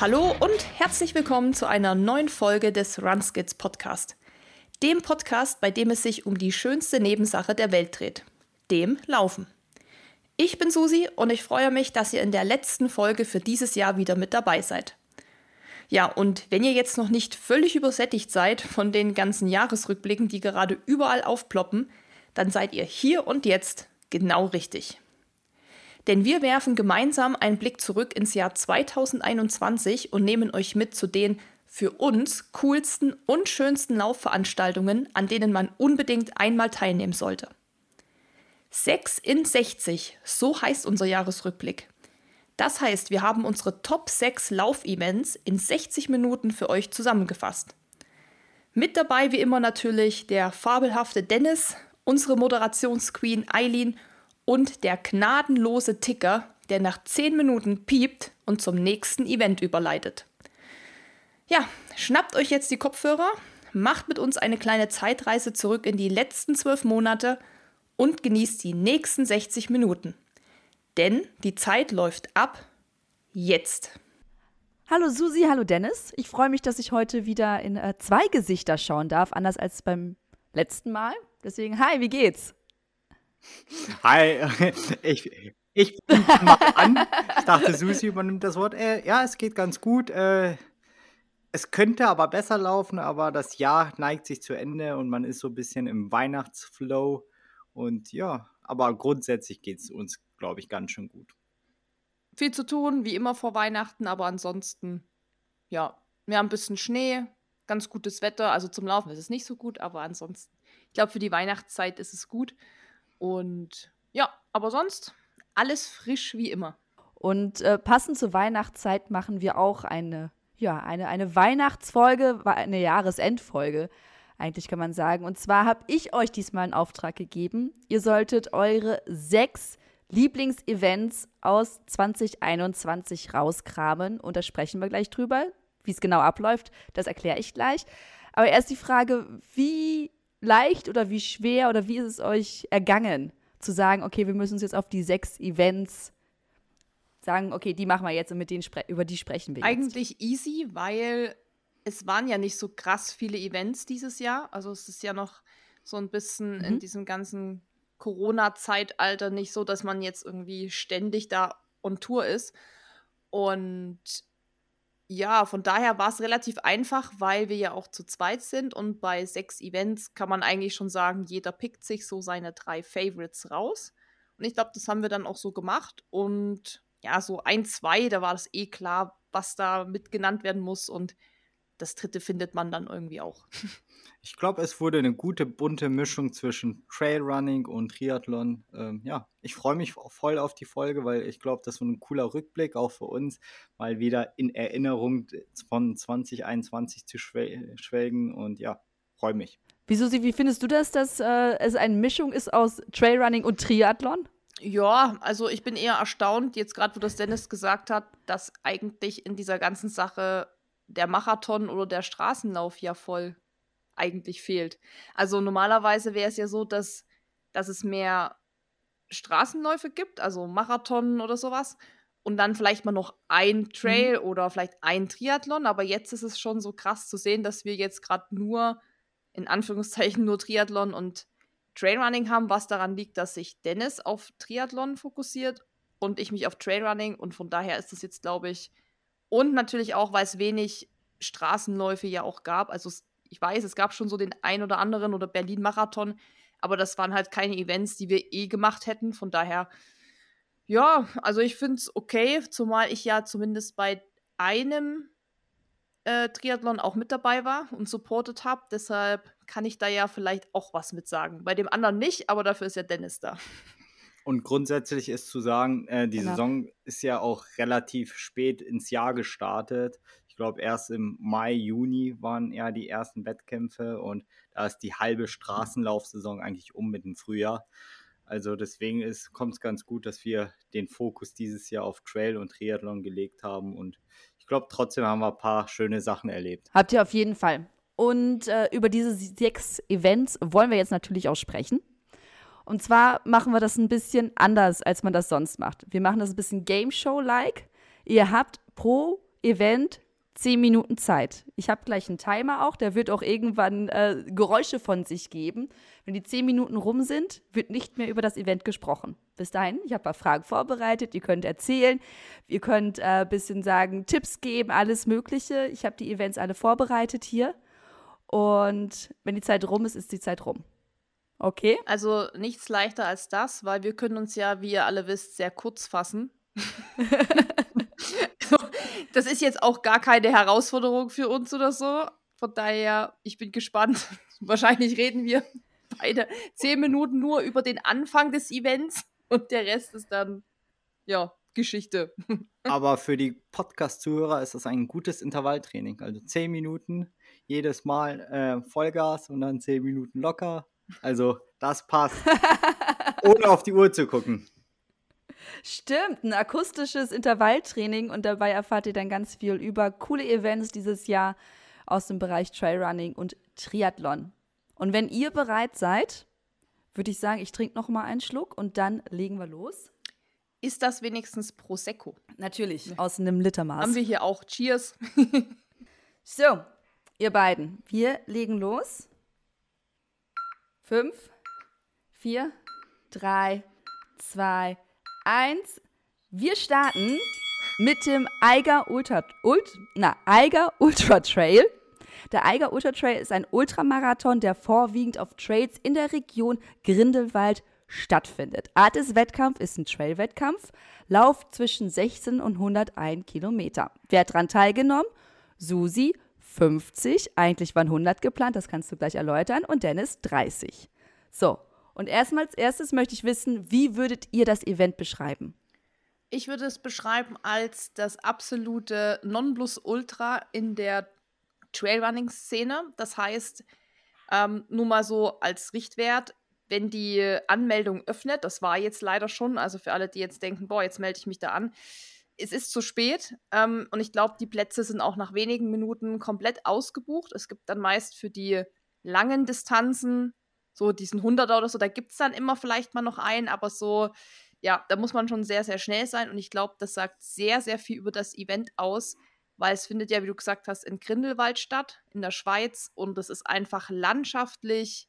Hallo und herzlich willkommen zu einer neuen Folge des Runskits Podcast. Dem Podcast, bei dem es sich um die schönste Nebensache der Welt dreht, dem Laufen. Ich bin Susi und ich freue mich, dass ihr in der letzten Folge für dieses Jahr wieder mit dabei seid. Ja, und wenn ihr jetzt noch nicht völlig übersättigt seid von den ganzen Jahresrückblicken, die gerade überall aufploppen, dann seid ihr hier und jetzt genau richtig. Denn wir werfen gemeinsam einen Blick zurück ins Jahr 2021 und nehmen euch mit zu den für uns coolsten und schönsten Laufveranstaltungen, an denen man unbedingt einmal teilnehmen sollte. 6 in 60, so heißt unser Jahresrückblick. Das heißt, wir haben unsere Top 6 Laufevents in 60 Minuten für euch zusammengefasst. Mit dabei wie immer natürlich der fabelhafte Dennis, unsere Moderationsqueen Eileen und der gnadenlose Ticker, der nach 10 Minuten piept und zum nächsten Event überleitet. Ja, schnappt euch jetzt die Kopfhörer, macht mit uns eine kleine Zeitreise zurück in die letzten 12 Monate und genießt die nächsten 60 Minuten. Denn die Zeit läuft ab jetzt. Hallo Susi, hallo Dennis. Ich freue mich, dass ich heute wieder in äh, zwei Gesichter schauen darf, anders als beim letzten Mal. Deswegen, hi, wie geht's? Hi, ich, ich mal an. Ich dachte, Susi übernimmt das Wort. Äh, ja, es geht ganz gut. Äh, es könnte aber besser laufen, aber das Jahr neigt sich zu Ende und man ist so ein bisschen im Weihnachtsflow. Und ja, aber grundsätzlich geht es uns glaube ich, ganz schön gut. Viel zu tun, wie immer vor Weihnachten, aber ansonsten, ja, wir haben ein bisschen Schnee, ganz gutes Wetter. Also zum Laufen ist es nicht so gut, aber ansonsten, ich glaube, für die Weihnachtszeit ist es gut. Und ja, aber sonst alles frisch wie immer. Und äh, passend zur Weihnachtszeit machen wir auch eine, ja, eine, eine Weihnachtsfolge, eine Jahresendfolge, eigentlich kann man sagen. Und zwar habe ich euch diesmal einen Auftrag gegeben. Ihr solltet eure sechs Lieblingsevents aus 2021 rauskramen. Und da sprechen wir gleich drüber. Wie es genau abläuft, das erkläre ich gleich. Aber erst die Frage, wie leicht oder wie schwer oder wie ist es euch ergangen, zu sagen, okay, wir müssen uns jetzt auf die sechs Events sagen, okay, die machen wir jetzt und mit denen über die sprechen wir jetzt. Eigentlich easy, weil es waren ja nicht so krass viele Events dieses Jahr. Also es ist ja noch so ein bisschen mhm. in diesem ganzen Corona-Zeitalter nicht so, dass man jetzt irgendwie ständig da on Tour ist. Und ja, von daher war es relativ einfach, weil wir ja auch zu zweit sind und bei sechs Events kann man eigentlich schon sagen, jeder pickt sich so seine drei Favorites raus. Und ich glaube, das haben wir dann auch so gemacht. Und ja, so ein, zwei, da war das eh klar, was da mitgenannt werden muss. Und das dritte findet man dann irgendwie auch. Ich glaube, es wurde eine gute bunte Mischung zwischen Trailrunning und Triathlon. Ähm, ja, ich freue mich voll auf die Folge, weil ich glaube, das wird ein cooler Rückblick auch für uns, mal wieder in Erinnerung von 2021 zu schwelgen und ja, freue mich. Wieso, wie findest du das, dass äh, es eine Mischung ist aus Trailrunning und Triathlon? Ja, also ich bin eher erstaunt, jetzt gerade, wo das Dennis gesagt hat, dass eigentlich in dieser ganzen Sache der Marathon oder der Straßenlauf ja voll eigentlich fehlt. Also normalerweise wäre es ja so, dass, dass es mehr Straßenläufe gibt, also Marathon oder sowas. Und dann vielleicht mal noch ein Trail mhm. oder vielleicht ein Triathlon. Aber jetzt ist es schon so krass zu sehen, dass wir jetzt gerade nur, in Anführungszeichen, nur Triathlon und Trailrunning haben, was daran liegt, dass sich Dennis auf Triathlon fokussiert und ich mich auf Trailrunning. Und von daher ist es jetzt, glaube ich, und natürlich auch, weil es wenig Straßenläufe ja auch gab. Also ich weiß, es gab schon so den ein oder anderen oder Berlin-Marathon, aber das waren halt keine Events, die wir eh gemacht hätten. Von daher, ja, also ich finde es okay, zumal ich ja zumindest bei einem äh, Triathlon auch mit dabei war und supportet habe. Deshalb kann ich da ja vielleicht auch was mit sagen. Bei dem anderen nicht, aber dafür ist ja Dennis da. Und grundsätzlich ist zu sagen, äh, die genau. Saison ist ja auch relativ spät ins Jahr gestartet. Ich glaube, erst im Mai, Juni waren ja die ersten Wettkämpfe und da ist die halbe Straßenlaufsaison eigentlich um mit dem Frühjahr. Also deswegen kommt es ganz gut, dass wir den Fokus dieses Jahr auf Trail und Triathlon gelegt haben und ich glaube, trotzdem haben wir ein paar schöne Sachen erlebt. Habt ihr auf jeden Fall. Und äh, über diese sechs Events wollen wir jetzt natürlich auch sprechen. Und zwar machen wir das ein bisschen anders, als man das sonst macht. Wir machen das ein bisschen Game Show-like. Ihr habt pro Event 10 Minuten Zeit. Ich habe gleich einen Timer auch, der wird auch irgendwann äh, Geräusche von sich geben. Wenn die 10 Minuten rum sind, wird nicht mehr über das Event gesprochen. Bis dahin, ich habe ein paar Fragen vorbereitet, ihr könnt erzählen, ihr könnt ein äh, bisschen sagen, Tipps geben, alles Mögliche. Ich habe die Events alle vorbereitet hier. Und wenn die Zeit rum ist, ist die Zeit rum. Okay? Also nichts leichter als das, weil wir können uns ja, wie ihr alle wisst, sehr kurz fassen. das ist jetzt auch gar keine Herausforderung für uns oder so. Von daher, ich bin gespannt. Wahrscheinlich reden wir beide zehn Minuten nur über den Anfang des Events und der Rest ist dann, ja, Geschichte. Aber für die Podcast-Zuhörer ist das ein gutes Intervalltraining. Also zehn Minuten jedes Mal äh, Vollgas und dann zehn Minuten locker. Also das passt. Ohne auf die Uhr zu gucken. Stimmt, ein akustisches Intervalltraining und dabei erfahrt ihr dann ganz viel über coole Events dieses Jahr aus dem Bereich Trailrunning und Triathlon. Und wenn ihr bereit seid, würde ich sagen, ich trinke noch mal einen Schluck und dann legen wir los. Ist das wenigstens Prosecco? Natürlich, aus einem Litermaß. Haben wir hier auch. Cheers. so, ihr beiden, wir legen los. Fünf, vier, drei, zwei, eins. Wir starten mit dem Eiger Ultra, Ult, na, Eiger Ultra Trail. Der Eiger Ultra Trail ist ein Ultramarathon, der vorwiegend auf Trails in der Region Grindelwald stattfindet. Art des Wettkampfs ist ein Trail-Wettkampf, Lauf zwischen 16 und 101 Kilometer. Wer hat daran teilgenommen? Susi 50, eigentlich waren 100 geplant, das kannst du gleich erläutern, und Dennis 30. So, und erstmal als erstes möchte ich wissen, wie würdet ihr das Event beschreiben? Ich würde es beschreiben als das absolute Nonplusultra in der Trailrunning-Szene. Das heißt, ähm, nur mal so als Richtwert, wenn die Anmeldung öffnet, das war jetzt leider schon, also für alle, die jetzt denken, boah, jetzt melde ich mich da an, es ist zu spät ähm, und ich glaube, die Plätze sind auch nach wenigen Minuten komplett ausgebucht. Es gibt dann meist für die langen Distanzen so diesen 100er oder so, da gibt es dann immer vielleicht mal noch einen, aber so, ja, da muss man schon sehr, sehr schnell sein und ich glaube, das sagt sehr, sehr viel über das Event aus, weil es findet ja, wie du gesagt hast, in Grindelwald statt, in der Schweiz und es ist einfach landschaftlich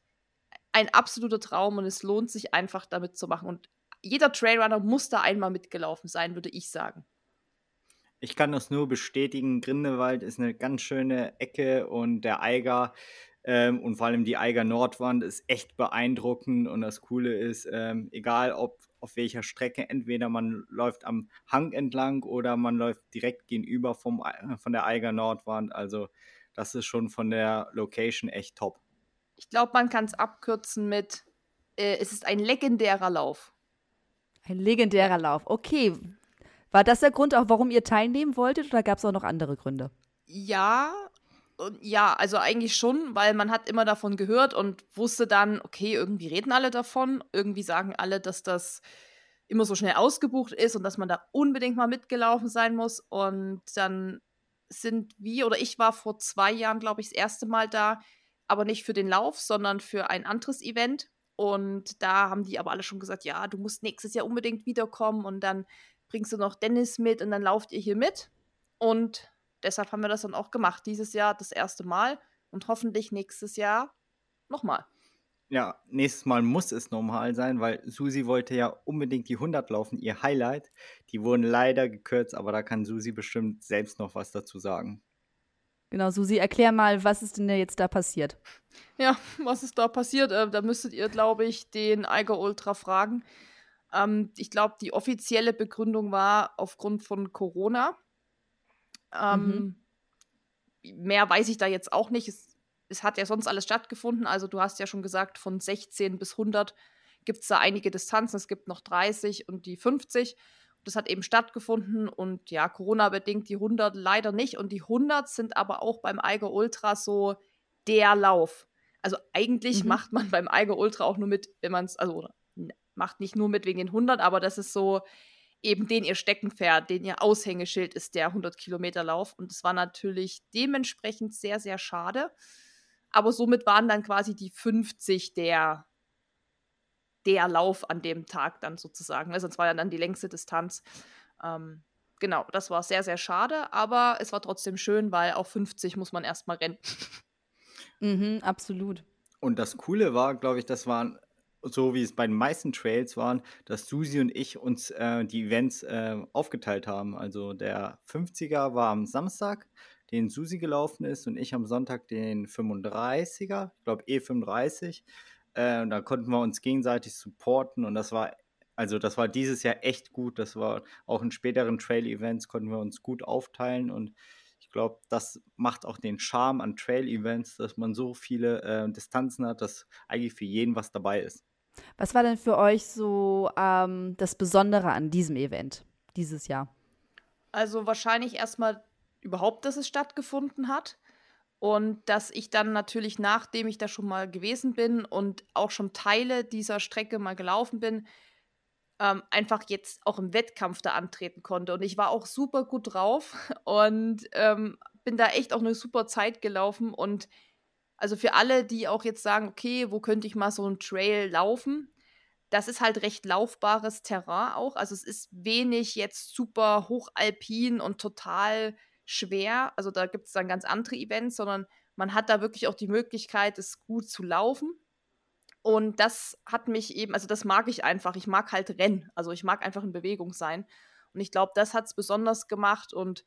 ein absoluter Traum und es lohnt sich einfach damit zu machen und jeder Trailrunner muss da einmal mitgelaufen sein, würde ich sagen. Ich kann das nur bestätigen. Grindelwald ist eine ganz schöne Ecke und der Eiger ähm, und vor allem die Eiger Nordwand ist echt beeindruckend. Und das Coole ist, ähm, egal ob auf welcher Strecke, entweder man läuft am Hang entlang oder man läuft direkt gegenüber vom, äh, von der Eiger Nordwand. Also das ist schon von der Location echt top. Ich glaube, man kann es abkürzen mit, äh, es ist ein legendärer Lauf. Ein legendärer Lauf. Okay. War das der Grund auch, warum ihr teilnehmen wolltet oder gab es auch noch andere Gründe? Ja, ja, also eigentlich schon, weil man hat immer davon gehört und wusste dann, okay, irgendwie reden alle davon, irgendwie sagen alle, dass das immer so schnell ausgebucht ist und dass man da unbedingt mal mitgelaufen sein muss. Und dann sind wir oder ich war vor zwei Jahren, glaube ich, das erste Mal da, aber nicht für den Lauf, sondern für ein anderes Event. Und da haben die aber alle schon gesagt, ja, du musst nächstes Jahr unbedingt wiederkommen und dann bringst du noch Dennis mit und dann lauft ihr hier mit. Und deshalb haben wir das dann auch gemacht. Dieses Jahr das erste Mal und hoffentlich nächstes Jahr nochmal. Ja, nächstes Mal muss es normal sein, weil Susi wollte ja unbedingt die 100 laufen, ihr Highlight. Die wurden leider gekürzt, aber da kann Susi bestimmt selbst noch was dazu sagen. Genau, Susi, erklär mal, was ist denn jetzt da passiert? Ja, was ist da passiert? Äh, da müsstet ihr, glaube ich, den Eiger Ultra fragen. Ähm, ich glaube, die offizielle Begründung war aufgrund von Corona. Ähm, mhm. Mehr weiß ich da jetzt auch nicht. Es, es, hat ja sonst alles stattgefunden. Also du hast ja schon gesagt, von 16 bis 100 gibt es da einige Distanzen. Es gibt noch 30 und die 50. Das hat eben stattgefunden und ja, Corona-bedingt die 100 leider nicht. Und die 100 sind aber auch beim Eiger Ultra so der Lauf. Also eigentlich mhm. macht man beim Eiger Ultra auch nur mit, wenn man es, also macht nicht nur mit wegen den 100, aber das ist so eben den ihr Steckenpferd, den ihr Aushängeschild ist der 100 Kilometer Lauf. Und es war natürlich dementsprechend sehr, sehr schade. Aber somit waren dann quasi die 50 der, der Lauf an dem Tag dann sozusagen. Also es war ja dann die längste Distanz. Ähm, genau, das war sehr, sehr schade, aber es war trotzdem schön, weil auf 50 muss man erstmal rennen. Mhm, absolut. Und das Coole war, glaube ich, das waren so wie es bei den meisten Trails waren, dass Susi und ich uns äh, die Events äh, aufgeteilt haben. Also der 50er war am Samstag, den Susi gelaufen ist und ich am Sonntag den 35er, ich glaube E35. Äh, und da konnten wir uns gegenseitig supporten und das war also das war dieses Jahr echt gut. Das war auch in späteren Trail-Events konnten wir uns gut aufteilen und ich glaube, das macht auch den Charme an Trail-Events, dass man so viele äh, Distanzen hat, dass eigentlich für jeden was dabei ist. Was war denn für euch so ähm, das Besondere an diesem Event dieses Jahr? Also wahrscheinlich erstmal überhaupt, dass es stattgefunden hat. Und dass ich dann natürlich, nachdem ich da schon mal gewesen bin und auch schon Teile dieser Strecke mal gelaufen bin, ähm, einfach jetzt auch im Wettkampf da antreten konnte. Und ich war auch super gut drauf und ähm, bin da echt auch eine super Zeit gelaufen. Und also für alle, die auch jetzt sagen, okay, wo könnte ich mal so einen Trail laufen? Das ist halt recht laufbares Terrain auch. Also es ist wenig jetzt super hochalpin und total schwer. Also da gibt es dann ganz andere Events, sondern man hat da wirklich auch die Möglichkeit, es gut zu laufen. Und das hat mich eben, also das mag ich einfach. Ich mag halt Rennen. Also ich mag einfach in Bewegung sein. Und ich glaube, das hat es besonders gemacht. Und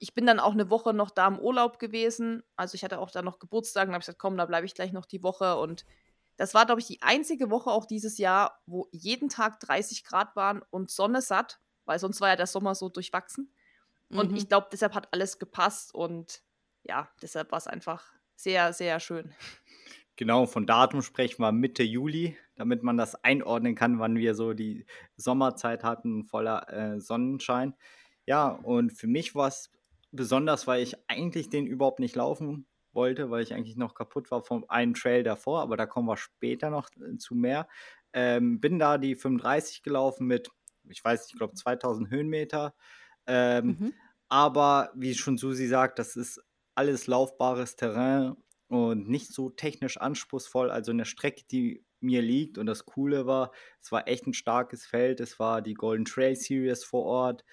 ich bin dann auch eine Woche noch da im Urlaub gewesen. Also ich hatte auch da noch Geburtstag und habe gesagt, komm, da bleibe ich gleich noch die Woche. Und das war, glaube ich, die einzige Woche auch dieses Jahr, wo jeden Tag 30 Grad waren und Sonne satt, weil sonst war ja der Sommer so durchwachsen. Und mhm. ich glaube, deshalb hat alles gepasst und ja, deshalb war es einfach sehr, sehr schön. Genau, von Datum sprechen wir Mitte Juli, damit man das einordnen kann, wann wir so die Sommerzeit hatten, voller äh, Sonnenschein. Ja, und für mich war es besonders, weil ich eigentlich den überhaupt nicht laufen wollte, weil ich eigentlich noch kaputt war vom einen Trail davor, aber da kommen wir später noch äh, zu mehr. Ähm, bin da die 35 gelaufen mit, ich weiß nicht, ich glaube 2000 Höhenmeter. Ähm, mhm. Aber wie schon Susi sagt, das ist alles laufbares Terrain und nicht so technisch anspruchsvoll. Also eine Strecke, die mir liegt. Und das Coole war, es war echt ein starkes Feld. Es war die Golden Trail Series vor Ort.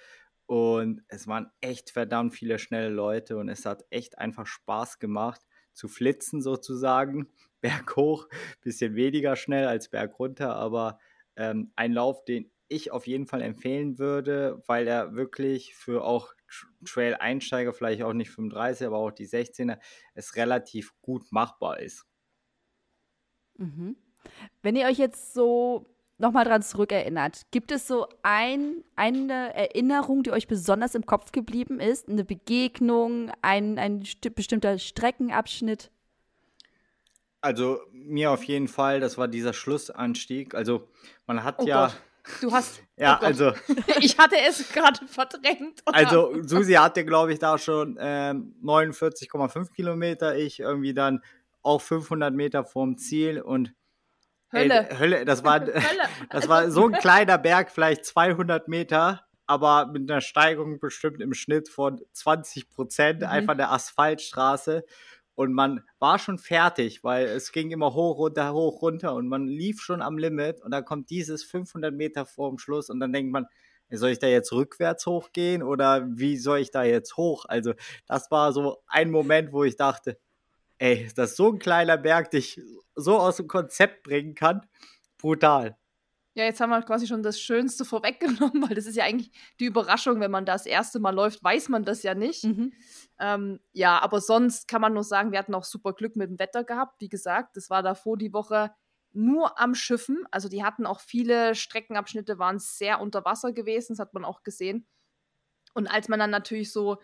Und es waren echt verdammt viele schnelle Leute. Und es hat echt einfach Spaß gemacht, zu flitzen sozusagen. Berghoch, bisschen weniger schnell als bergunter, aber ähm, ein Lauf, den ich auf jeden Fall empfehlen würde, weil er wirklich für auch Trail-Einsteiger, vielleicht auch nicht 35, aber auch die 16er, es relativ gut machbar ist. Mhm. Wenn ihr euch jetzt so nochmal dran zurückerinnert, gibt es so ein, eine Erinnerung, die euch besonders im Kopf geblieben ist? Eine Begegnung, ein, ein bestimmter Streckenabschnitt? Also mir auf jeden Fall, das war dieser Schlussanstieg. Also man hat oh ja. Gott Du hast. Ja, oh also. ich hatte es gerade verdrängt. Oder? Also, Susi hatte, glaube ich, da schon ähm, 49,5 Kilometer. Ich irgendwie dann auch 500 Meter vorm Ziel und. Hölle. Ey, Hölle, das war, Hölle. das war so ein kleiner Berg, vielleicht 200 Meter, aber mit einer Steigung bestimmt im Schnitt von 20 Prozent, mhm. einfach der Asphaltstraße und man war schon fertig, weil es ging immer hoch, runter, hoch, runter und man lief schon am Limit und dann kommt dieses 500 Meter vor dem Schluss und dann denkt man, soll ich da jetzt rückwärts hochgehen oder wie soll ich da jetzt hoch? Also das war so ein Moment, wo ich dachte, ey, dass so ein kleiner Berg dich so aus dem Konzept bringen kann, brutal. Ja, jetzt haben wir quasi schon das Schönste vorweggenommen, weil das ist ja eigentlich die Überraschung, wenn man das erste Mal läuft, weiß man das ja nicht. Mhm. Ähm, ja, aber sonst kann man nur sagen, wir hatten auch super Glück mit dem Wetter gehabt. Wie gesagt, das war davor die Woche nur am Schiffen. Also die hatten auch viele Streckenabschnitte, waren sehr unter Wasser gewesen, das hat man auch gesehen. Und als man dann natürlich so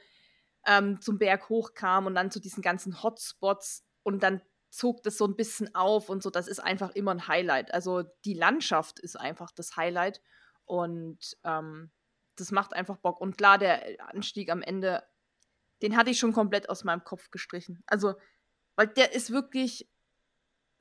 ähm, zum Berg hochkam und dann zu diesen ganzen Hotspots und dann zog das so ein bisschen auf und so. Das ist einfach immer ein Highlight. Also die Landschaft ist einfach das Highlight und ähm, das macht einfach Bock. Und klar, der Anstieg am Ende, den hatte ich schon komplett aus meinem Kopf gestrichen. Also, weil der ist wirklich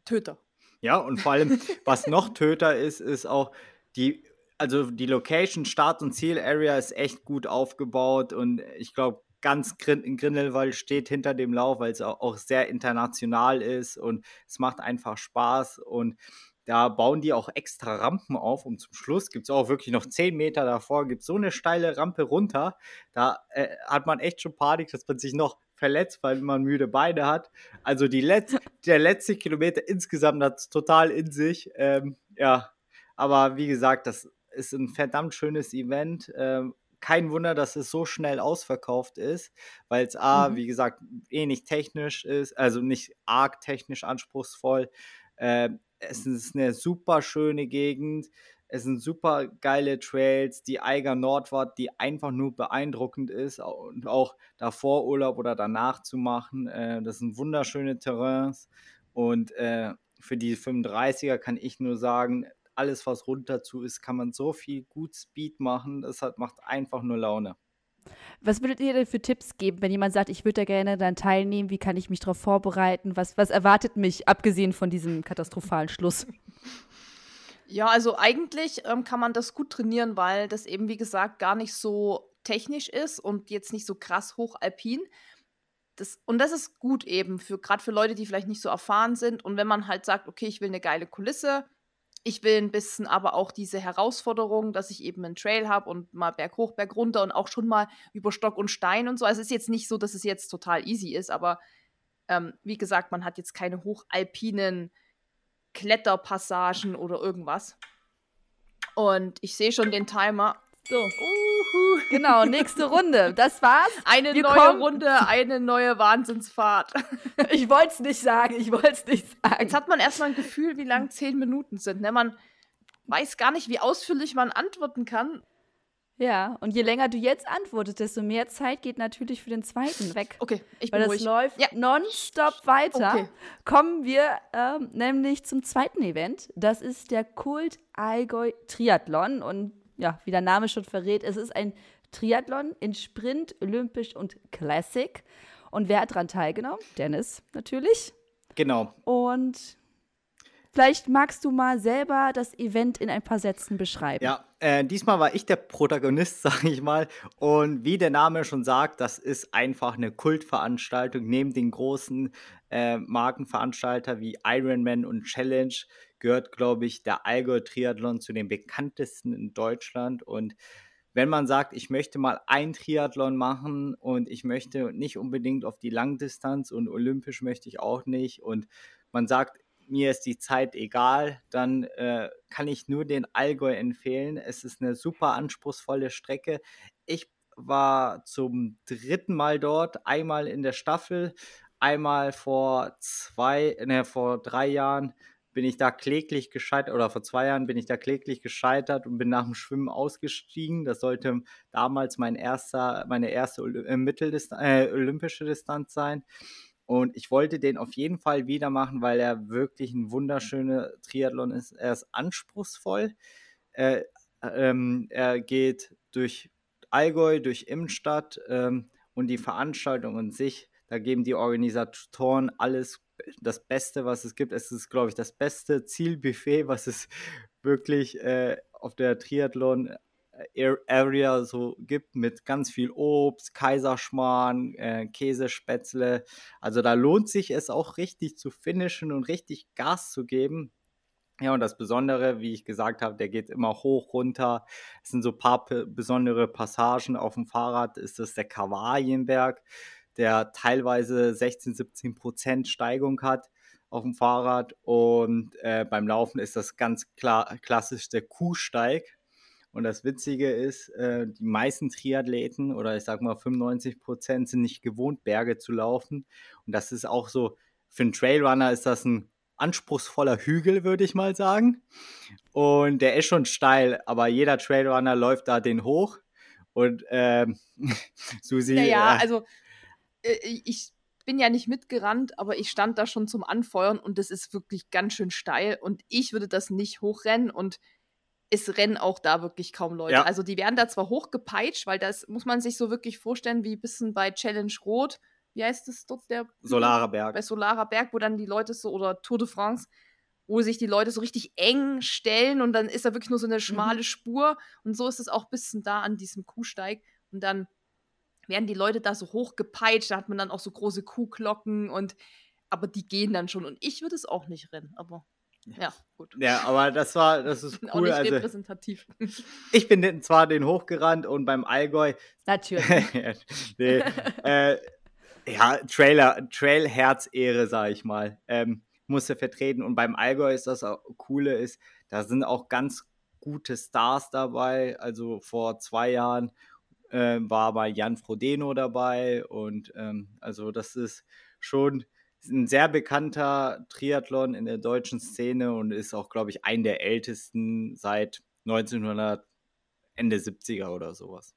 Töter. Ja, und vor allem, was noch Töter ist, ist auch die, also die Location, Start- und Ziel-Area ist echt gut aufgebaut und ich glaube, ganz Grin Grindelwald steht hinter dem Lauf, weil es auch, auch, sehr international ist und es macht einfach Spaß und da bauen die auch extra Rampen auf und zum Schluss gibt es auch wirklich noch 10 Meter davor, gibt es so eine steile Rampe runter. Da äh, hat man echt schon Panik, dass man sich noch verletzt, weil man müde Beine hat. Also die Let der letzte Kilometer insgesamt hat es total in sich. Ähm, ja, aber wie gesagt, das ist ein verdammt schönes Event. Ähm, kein Wunder, dass es so schnell ausverkauft ist, weil es A, mhm. wie gesagt, eh nicht technisch ist, also nicht arg technisch anspruchsvoll. Äh, es ist eine super schöne Gegend. Es sind super geile Trails, die Eiger Nordwart, die einfach nur beeindruckend ist und auch davor Urlaub oder danach zu machen. Äh, das sind wunderschöne Terrains und äh, für die 35er kann ich nur sagen, alles was runter zu ist, kann man so viel gut Speed machen. Das hat, macht einfach nur Laune. Was würdet ihr denn für Tipps geben, wenn jemand sagt, ich würde da gerne dann teilnehmen? Wie kann ich mich darauf vorbereiten? Was, was erwartet mich, abgesehen von diesem katastrophalen Schluss? Ja, also eigentlich ähm, kann man das gut trainieren, weil das eben, wie gesagt, gar nicht so technisch ist und jetzt nicht so krass hochalpin. Das, und das ist gut eben für gerade für Leute, die vielleicht nicht so erfahren sind. Und wenn man halt sagt, okay, ich will eine geile Kulisse, ich will ein bisschen aber auch diese Herausforderung, dass ich eben einen Trail habe und mal berghoch, bergunter und auch schon mal über Stock und Stein und so. Also es ist jetzt nicht so, dass es jetzt total easy ist, aber ähm, wie gesagt, man hat jetzt keine hochalpinen Kletterpassagen oder irgendwas. Und ich sehe schon den Timer. So. Uhu. Genau, nächste Runde. Das war's. Eine Wir neue kommen. Runde, eine neue Wahnsinnsfahrt. Ich wollte es nicht sagen, ich wollte es nicht sagen. Jetzt hat man erstmal ein Gefühl, wie lang zehn Minuten sind. Ne? Man weiß gar nicht, wie ausführlich man antworten kann. Ja, und je länger du jetzt antwortest, desto mehr Zeit geht natürlich für den zweiten weg. Okay, ich bin Weil das ruhig. läuft ja. nonstop weiter. Okay. Kommen wir ähm, nämlich zum zweiten Event. Das ist der Kult Allgäu Triathlon. Und ja, wie der Name schon verrät, es ist ein Triathlon in Sprint, Olympisch und Classic. Und wer hat daran teilgenommen? Dennis natürlich. Genau. Und Vielleicht magst du mal selber das Event in ein paar Sätzen beschreiben. Ja, äh, diesmal war ich der Protagonist, sage ich mal. Und wie der Name schon sagt, das ist einfach eine Kultveranstaltung. Neben den großen äh, Markenveranstalter wie Ironman und Challenge gehört, glaube ich, der Allgäu Triathlon zu den bekanntesten in Deutschland. Und wenn man sagt, ich möchte mal ein Triathlon machen und ich möchte nicht unbedingt auf die Langdistanz und olympisch möchte ich auch nicht und man sagt, mir ist die Zeit egal, dann äh, kann ich nur den Allgäu empfehlen. Es ist eine super anspruchsvolle Strecke. Ich war zum dritten Mal dort, einmal in der Staffel, einmal vor zwei, ne, vor drei Jahren bin ich da kläglich gescheitert, oder vor zwei Jahren bin ich da kläglich gescheitert und bin nach dem Schwimmen ausgestiegen. Das sollte damals mein erster, meine erste äh, Mitteldistan äh, olympische Distanz sein. Und ich wollte den auf jeden Fall wieder machen, weil er wirklich ein wunderschöner Triathlon ist. Er ist anspruchsvoll. Er, ähm, er geht durch Allgäu, durch Immenstadt ähm, und die Veranstaltung an sich. Da geben die Organisatoren alles das Beste, was es gibt. Es ist, glaube ich, das beste Zielbuffet, was es wirklich äh, auf der Triathlon Area so gibt mit ganz viel Obst, Kaiserschmarrn, äh, Käsespätzle. Also da lohnt sich es auch richtig zu finishen und richtig Gas zu geben. Ja, und das Besondere, wie ich gesagt habe, der geht immer hoch, runter. Es sind so ein paar besondere Passagen. Auf dem Fahrrad ist das der Kavalienberg, der teilweise 16, 17 Prozent Steigung hat auf dem Fahrrad. Und äh, beim Laufen ist das ganz klar klassisch der Kuhsteig. Und das Witzige ist, äh, die meisten Triathleten oder ich sag mal 95 Prozent sind nicht gewohnt, Berge zu laufen. Und das ist auch so, für einen Trailrunner ist das ein anspruchsvoller Hügel, würde ich mal sagen. Und der ist schon steil, aber jeder Trailrunner läuft da den hoch. Und ähm, Susi. Naja, äh, also ich bin ja nicht mitgerannt, aber ich stand da schon zum Anfeuern und das ist wirklich ganz schön steil und ich würde das nicht hochrennen und es rennen auch da wirklich kaum Leute. Ja. Also die werden da zwar hochgepeitscht, weil das muss man sich so wirklich vorstellen, wie ein bisschen bei Challenge Rot. Wie heißt es dort? Der Solarer Berg. Bei Solarer Berg, wo dann die Leute so, oder Tour de France, wo sich die Leute so richtig eng stellen und dann ist da wirklich nur so eine mhm. schmale. Spur. Und so ist es auch ein bisschen da an diesem Kuhsteig. Und dann werden die Leute da so hochgepeitscht, da hat man dann auch so große Kuhglocken und aber die gehen dann schon. Und ich würde es auch nicht rennen, aber Ja, gut. Ja, aber das war, das ist cool. Auch nicht also, repräsentativ. ich bin zwar den hochgerannt und beim Allgäu. Natürlich. nee, äh, ja, Trailer, Trail-Herz-Ehre, sag ich mal. Ähm, musste vertreten. Und beim Allgäu ist das auch, Coole ist, da sind auch ganz gute Stars dabei. Also vor zwei Jahren äh, war mal Jan Frodeno dabei und ähm, also das ist schon ein sehr bekannter Triathlon in der deutschen Szene und ist auch, glaube ich, ein der ältesten seit 1900, Ende 70er oder sowas.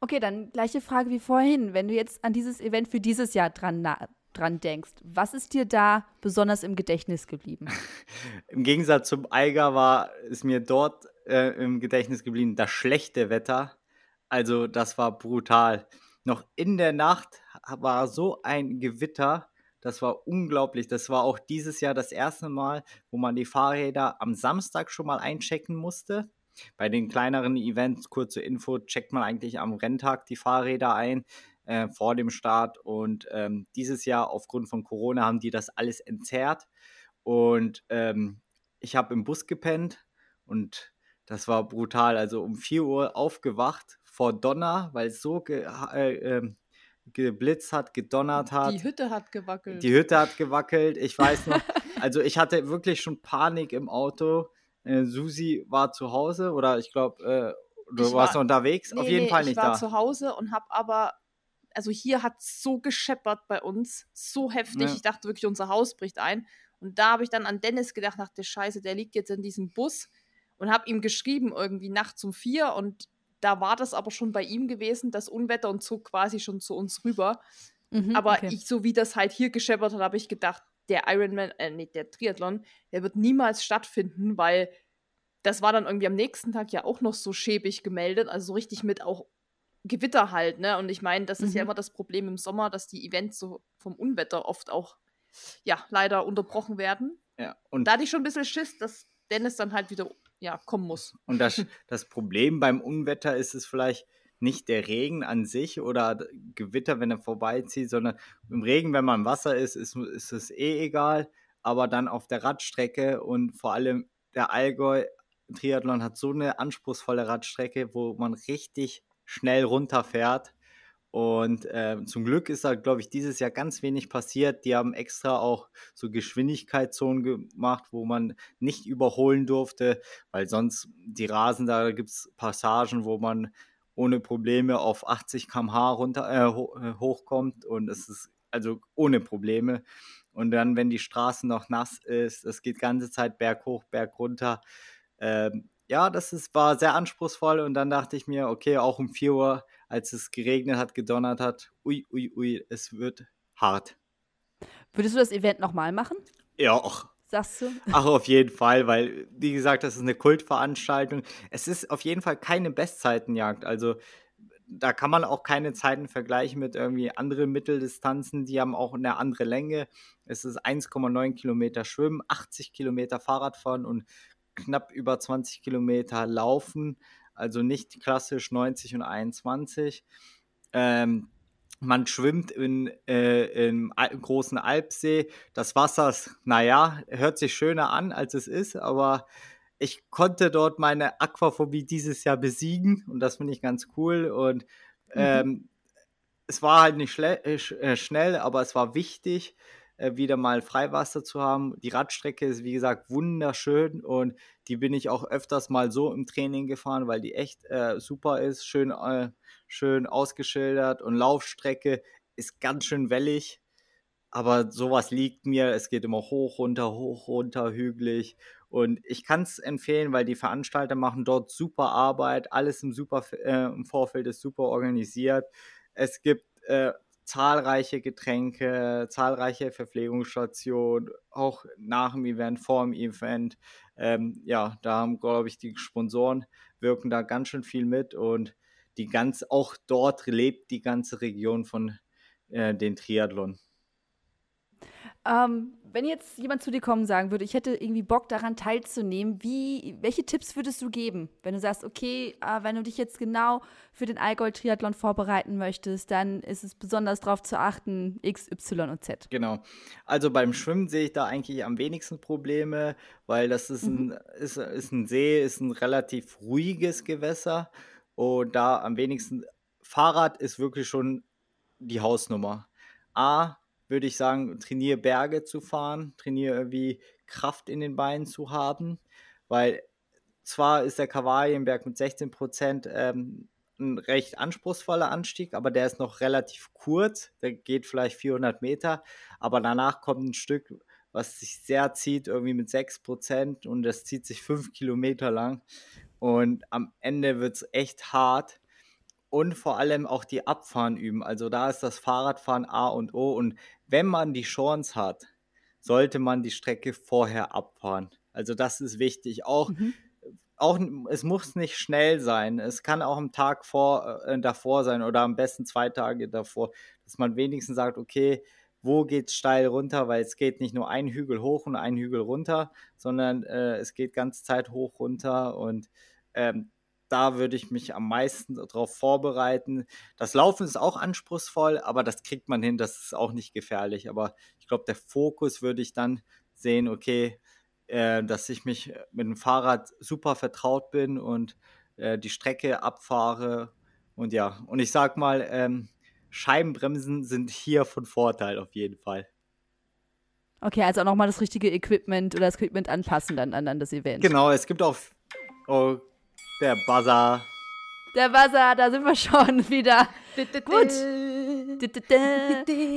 Okay, dann gleiche Frage wie vorhin. Wenn du jetzt an dieses Event für dieses Jahr dran, dran denkst, was ist dir da besonders im Gedächtnis geblieben? Im Gegensatz zum Eiger war es mir dort äh, im Gedächtnis geblieben das schlechte Wetter. Also das war brutal. Noch in der Nacht war so ein Gewitter, das war unglaublich. Das war auch dieses Jahr das erste Mal, wo man die Fahrräder am Samstag schon mal einchecken musste. Bei den kleineren Events, kurze Info, checkt man eigentlich am Renntag die Fahrräder ein äh, vor dem Start. Und ähm, dieses Jahr aufgrund von Corona haben die das alles entzerrt. Und ähm, ich habe im Bus gepennt und das war brutal. Also um 4 Uhr aufgewacht vor Donner, weil es so ge äh, äh, geblitzt hat, gedonnert hat. Die Hütte hat gewackelt. Die Hütte hat gewackelt. Ich weiß noch, also ich hatte wirklich schon Panik im Auto. Äh, Susi war zu Hause oder ich glaube, äh, du ich warst war, unterwegs. Nee, Auf jeden nee, Fall nicht ich war da. zu Hause und habe aber, also hier hat es so gescheppert bei uns, so heftig. Ja. Ich dachte wirklich, unser Haus bricht ein. Und da habe ich dann an Dennis gedacht, dachte, scheiße, der liegt jetzt in diesem Bus und habe ihm geschrieben, irgendwie nachts um vier und da war das aber schon bei ihm gewesen, das Unwetter und zog quasi schon zu uns rüber. Mhm, aber okay. ich, so wie das halt hier gescheppert hat, habe ich gedacht, der Ironman, äh, nee, der Triathlon, der wird niemals stattfinden, weil das war dann irgendwie am nächsten Tag ja auch noch so schäbig gemeldet, also so richtig mit auch Gewitter halt, ne? Und ich meine, das ist mhm. ja immer das Problem im Sommer, dass die Events so vom Unwetter oft auch, ja, leider unterbrochen werden. Ja, und da hatte ich schon ein bisschen Schiss, dass Dennis dann halt wieder ja, kommen muss. Und das, das Problem beim Unwetter ist es vielleicht nicht der Regen an sich oder Gewitter, wenn er vorbeizieht, sondern im Regen, wenn man im Wasser ist, ist, ist es eh egal. Aber dann auf der Radstrecke und vor allem der Allgäu Triathlon hat so eine anspruchsvolle Radstrecke, wo man richtig schnell runterfährt. Und äh, zum Glück ist da, glaube ich, dieses Jahr ganz wenig passiert. Die haben extra auch so Geschwindigkeitszonen gemacht, wo man nicht überholen durfte, weil sonst die Rasen, da gibt es Passagen, wo man ohne Probleme auf 80 km/h runter, äh, äh, hochkommt und es ist also ohne Probleme. Und dann, wenn die Straße noch nass ist, es geht ganze Zeit berghoch, berg runter. Ähm, ja, das ist, war sehr anspruchsvoll und dann dachte ich mir, okay, auch um 4 Uhr als es geregnet hat, gedonnert hat, ui, ui, ui, es wird hart. Würdest du das Event nochmal machen? Ja, auch. Sagst du? Ach, auf jeden Fall, weil, wie gesagt, das ist eine Kultveranstaltung. Es ist auf jeden Fall keine Bestzeitenjagd. Also, da kann man auch keine Zeiten vergleichen mit irgendwie anderen Mitteldistanzen. Die haben auch eine andere Länge. Es ist 1,9 Kilometer Schwimmen, 80 Kilometer Fahrradfahren und knapp über 20 Kilometer Laufen also nicht klassisch 90 und 21. Ähm, man schwimmt in, äh, im großen Alpsee. Das Wasser ist, naja, hört sich schöner an, als es ist, aber ich konnte dort meine Aquaphobie dieses Jahr besiegen und das finde ich ganz cool. Und mhm. ähm, mhm. es war halt nicht äh, äh, schnell, aber es war wichtig wieder mal Freiwasser zu haben. Die Radstrecke ist, wie gesagt, wunderschön und die bin ich auch öfters mal so im Training gefahren, weil die echt äh, super ist, schön, äh, schön ausgeschildert und Laufstrecke ist ganz schön wellig. Aber sowas liegt mir. Es geht immer hoch, runter, hoch, runter, hügelig. Und ich kann es empfehlen, weil die Veranstalter machen dort super Arbeit. Alles im, super, äh, im Vorfeld ist super organisiert. Es gibt äh, zahlreiche Getränke, zahlreiche Verpflegungsstationen, auch nach dem Event, vor dem Event. Ähm, ja, da haben, glaube ich, die Sponsoren wirken da ganz schön viel mit und die ganz, auch dort lebt die ganze Region von äh, den Triathlon. Ähm, wenn jetzt jemand zu dir kommen sagen würde, ich hätte irgendwie Bock daran teilzunehmen, wie, welche Tipps würdest du geben? Wenn du sagst, okay, äh, wenn du dich jetzt genau für den Allgäu-Triathlon vorbereiten möchtest, dann ist es besonders darauf zu achten, X, Y und Z. Genau. Also beim Schwimmen sehe ich da eigentlich am wenigsten Probleme, weil das ist, mhm. ein, ist, ist ein See, ist ein relativ ruhiges Gewässer und da am wenigsten Fahrrad ist wirklich schon die Hausnummer. A, würde ich sagen, trainiere Berge zu fahren, trainiere irgendwie Kraft in den Beinen zu haben, weil zwar ist der Kavalienberg mit 16 Prozent ähm, ein recht anspruchsvoller Anstieg, aber der ist noch relativ kurz, der geht vielleicht 400 Meter, aber danach kommt ein Stück, was sich sehr zieht, irgendwie mit 6 Prozent und das zieht sich 5 Kilometer lang und am Ende wird es echt hart und vor allem auch die Abfahren üben. Also da ist das Fahrradfahren A und O. Und wenn man die Chance hat, sollte man die Strecke vorher abfahren. Also das ist wichtig. Auch, mhm. auch es muss nicht schnell sein. Es kann auch am Tag vor, äh, davor sein oder am besten zwei Tage davor, dass man wenigstens sagt, okay, wo geht es steil runter, weil es geht nicht nur ein Hügel hoch und ein Hügel runter, sondern äh, es geht ganz Zeit hoch runter und ähm, da würde ich mich am meisten darauf vorbereiten. Das Laufen ist auch anspruchsvoll, aber das kriegt man hin, das ist auch nicht gefährlich. Aber ich glaube, der Fokus würde ich dann sehen, okay, äh, dass ich mich mit dem Fahrrad super vertraut bin und äh, die Strecke abfahre. Und ja, und ich sag mal, ähm, Scheibenbremsen sind hier von Vorteil auf jeden Fall. Okay, also auch nochmal das richtige Equipment oder das Equipment anpassen dann an, an das Event. Genau, es gibt auch oh, der Buzzer. Der Buzzer, da sind wir schon wieder. Gut.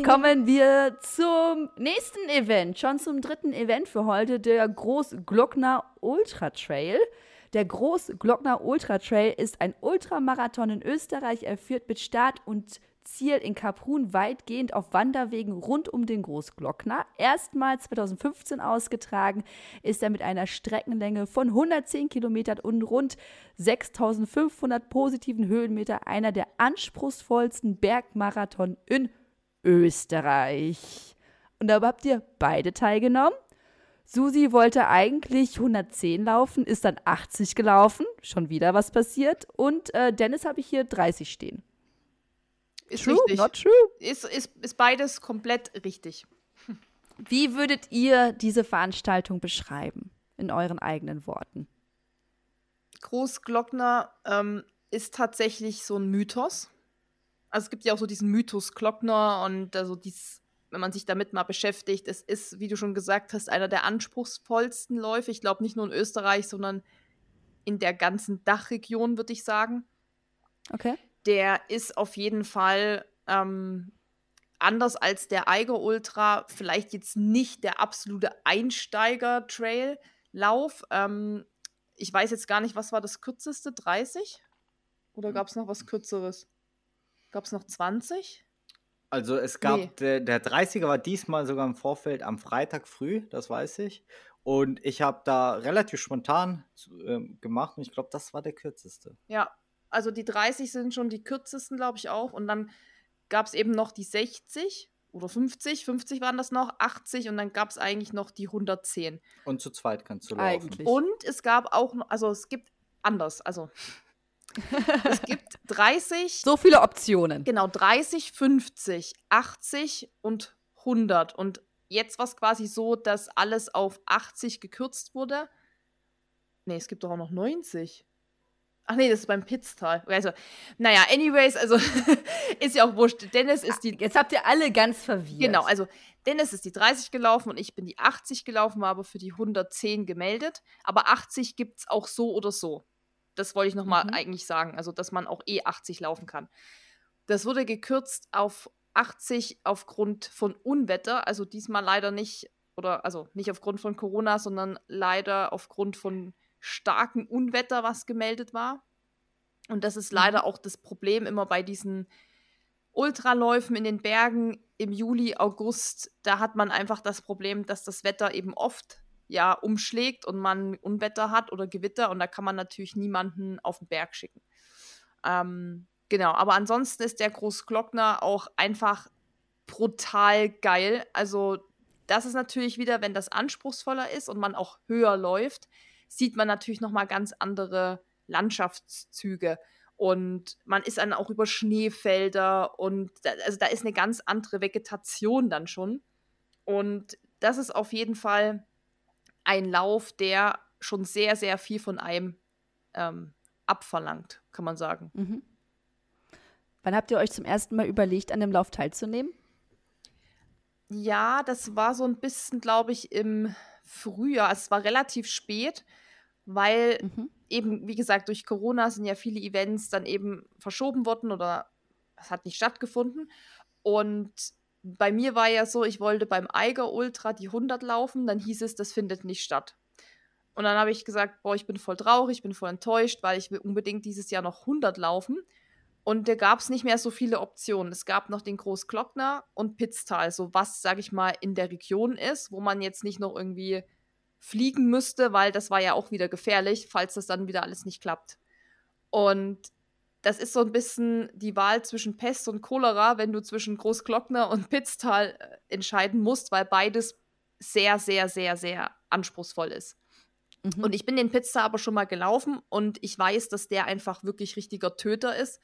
Kommen wir zum nächsten Event, schon zum dritten Event für heute, der Großglockner Ultra Trail. Der Großglockner Ultra Trail ist ein Ultramarathon in Österreich. Er führt mit Start und Ziel in Kaprun weitgehend auf Wanderwegen rund um den Großglockner. Erstmals 2015 ausgetragen ist er mit einer Streckenlänge von 110 Kilometern und rund 6500 positiven Höhenmeter einer der anspruchsvollsten Bergmarathon in Österreich. Und da habt ihr beide teilgenommen. Susi wollte eigentlich 110 laufen, ist dann 80 gelaufen. Schon wieder was passiert. Und äh, Dennis habe ich hier 30 stehen. Ist true, richtig. not true. Ist, ist, ist beides komplett richtig. Wie würdet ihr diese Veranstaltung beschreiben in euren eigenen Worten? Großglockner ähm, ist tatsächlich so ein Mythos. Also es gibt ja auch so diesen Mythos Glockner und also dies, wenn man sich damit mal beschäftigt, es ist, wie du schon gesagt hast, einer der anspruchsvollsten Läufe. Ich glaube nicht nur in Österreich, sondern in der ganzen Dachregion, würde ich sagen. Okay der ist auf jeden Fall ähm, anders als der Eiger Ultra, vielleicht jetzt nicht der absolute Einsteiger-Trail-Lauf. Ähm, ich weiß jetzt gar nicht, was war das kürzeste? 30? Oder gab es noch was kürzeres? Gab es noch 20? Also es gab, nee. der, der 30er war diesmal sogar im Vorfeld am Freitag früh, das weiß ich. Und ich habe da relativ spontan äh, gemacht und ich glaube, das war der kürzeste. Ja, also die 30 sind schon die kürzesten, glaube ich auch. Und dann gab es eben noch die 60 oder 50, 50 waren das noch, 80 und dann gab es eigentlich noch die 110. Und zu zweit kannst du laufen. Eigentlich. Und es gab auch, also es gibt anders, also es gibt 30. So viele Optionen. Genau, 30, 50, 80 und 100. Und jetzt war es quasi so, dass alles auf 80 gekürzt wurde. Nee, es gibt doch auch noch 90. Ach nee, das ist beim Pitztal. Also, naja, anyways, also ist ja auch wurscht. Dennis ist die. Jetzt habt ihr alle ganz verwirrt. Genau, also Dennis ist die 30 gelaufen und ich bin die 80 gelaufen, war aber für die 110 gemeldet. Aber 80 gibt es auch so oder so. Das wollte ich nochmal mhm. eigentlich sagen. Also, dass man auch eh 80 laufen kann. Das wurde gekürzt auf 80 aufgrund von Unwetter. Also diesmal leider nicht, oder also nicht aufgrund von Corona, sondern leider aufgrund von starken Unwetter, was gemeldet war. Und das ist leider mhm. auch das Problem immer bei diesen Ultraläufen in den Bergen im Juli, August. Da hat man einfach das Problem, dass das Wetter eben oft ja umschlägt und man Unwetter hat oder Gewitter und da kann man natürlich niemanden auf den Berg schicken. Ähm, genau, aber ansonsten ist der Großglockner auch einfach brutal geil. Also das ist natürlich wieder, wenn das anspruchsvoller ist und man auch höher läuft, sieht man natürlich noch mal ganz andere Landschaftszüge und man ist dann auch über Schneefelder und da, also da ist eine ganz andere Vegetation dann schon und das ist auf jeden Fall ein Lauf, der schon sehr, sehr viel von einem ähm, abverlangt, kann man sagen. Mhm. Wann habt ihr euch zum ersten Mal überlegt, an dem Lauf teilzunehmen? Ja, das war so ein bisschen, glaube ich, im Frühjahr. Es war relativ spät, weil mhm. eben, wie gesagt, durch Corona sind ja viele Events dann eben verschoben worden oder es hat nicht stattgefunden. Und bei mir war ja so, ich wollte beim Eiger Ultra die 100 laufen, dann hieß es, das findet nicht statt. Und dann habe ich gesagt, boah, ich bin voll traurig, ich bin voll enttäuscht, weil ich will unbedingt dieses Jahr noch 100 laufen. Und da gab es nicht mehr so viele Optionen. Es gab noch den Großglockner und Pitztal, so was, sage ich mal, in der Region ist, wo man jetzt nicht noch irgendwie fliegen müsste, weil das war ja auch wieder gefährlich, falls das dann wieder alles nicht klappt. Und das ist so ein bisschen die Wahl zwischen Pest und Cholera, wenn du zwischen Großglockner und Pitztal äh, entscheiden musst, weil beides sehr, sehr, sehr, sehr anspruchsvoll ist. Mhm. Und ich bin den Pitztal aber schon mal gelaufen und ich weiß, dass der einfach wirklich richtiger Töter ist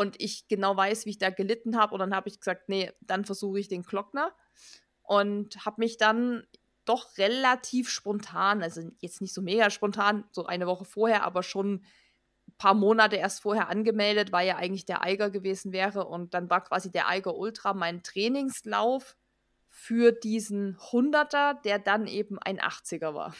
und ich genau weiß, wie ich da gelitten habe. Und dann habe ich gesagt, nee, dann versuche ich den Glockner. Und habe mich dann doch relativ spontan, also jetzt nicht so mega spontan, so eine Woche vorher, aber schon ein paar Monate erst vorher angemeldet, weil ja eigentlich der Eiger gewesen wäre. Und dann war quasi der Eiger Ultra mein Trainingslauf für diesen 100er, der dann eben ein 80er war.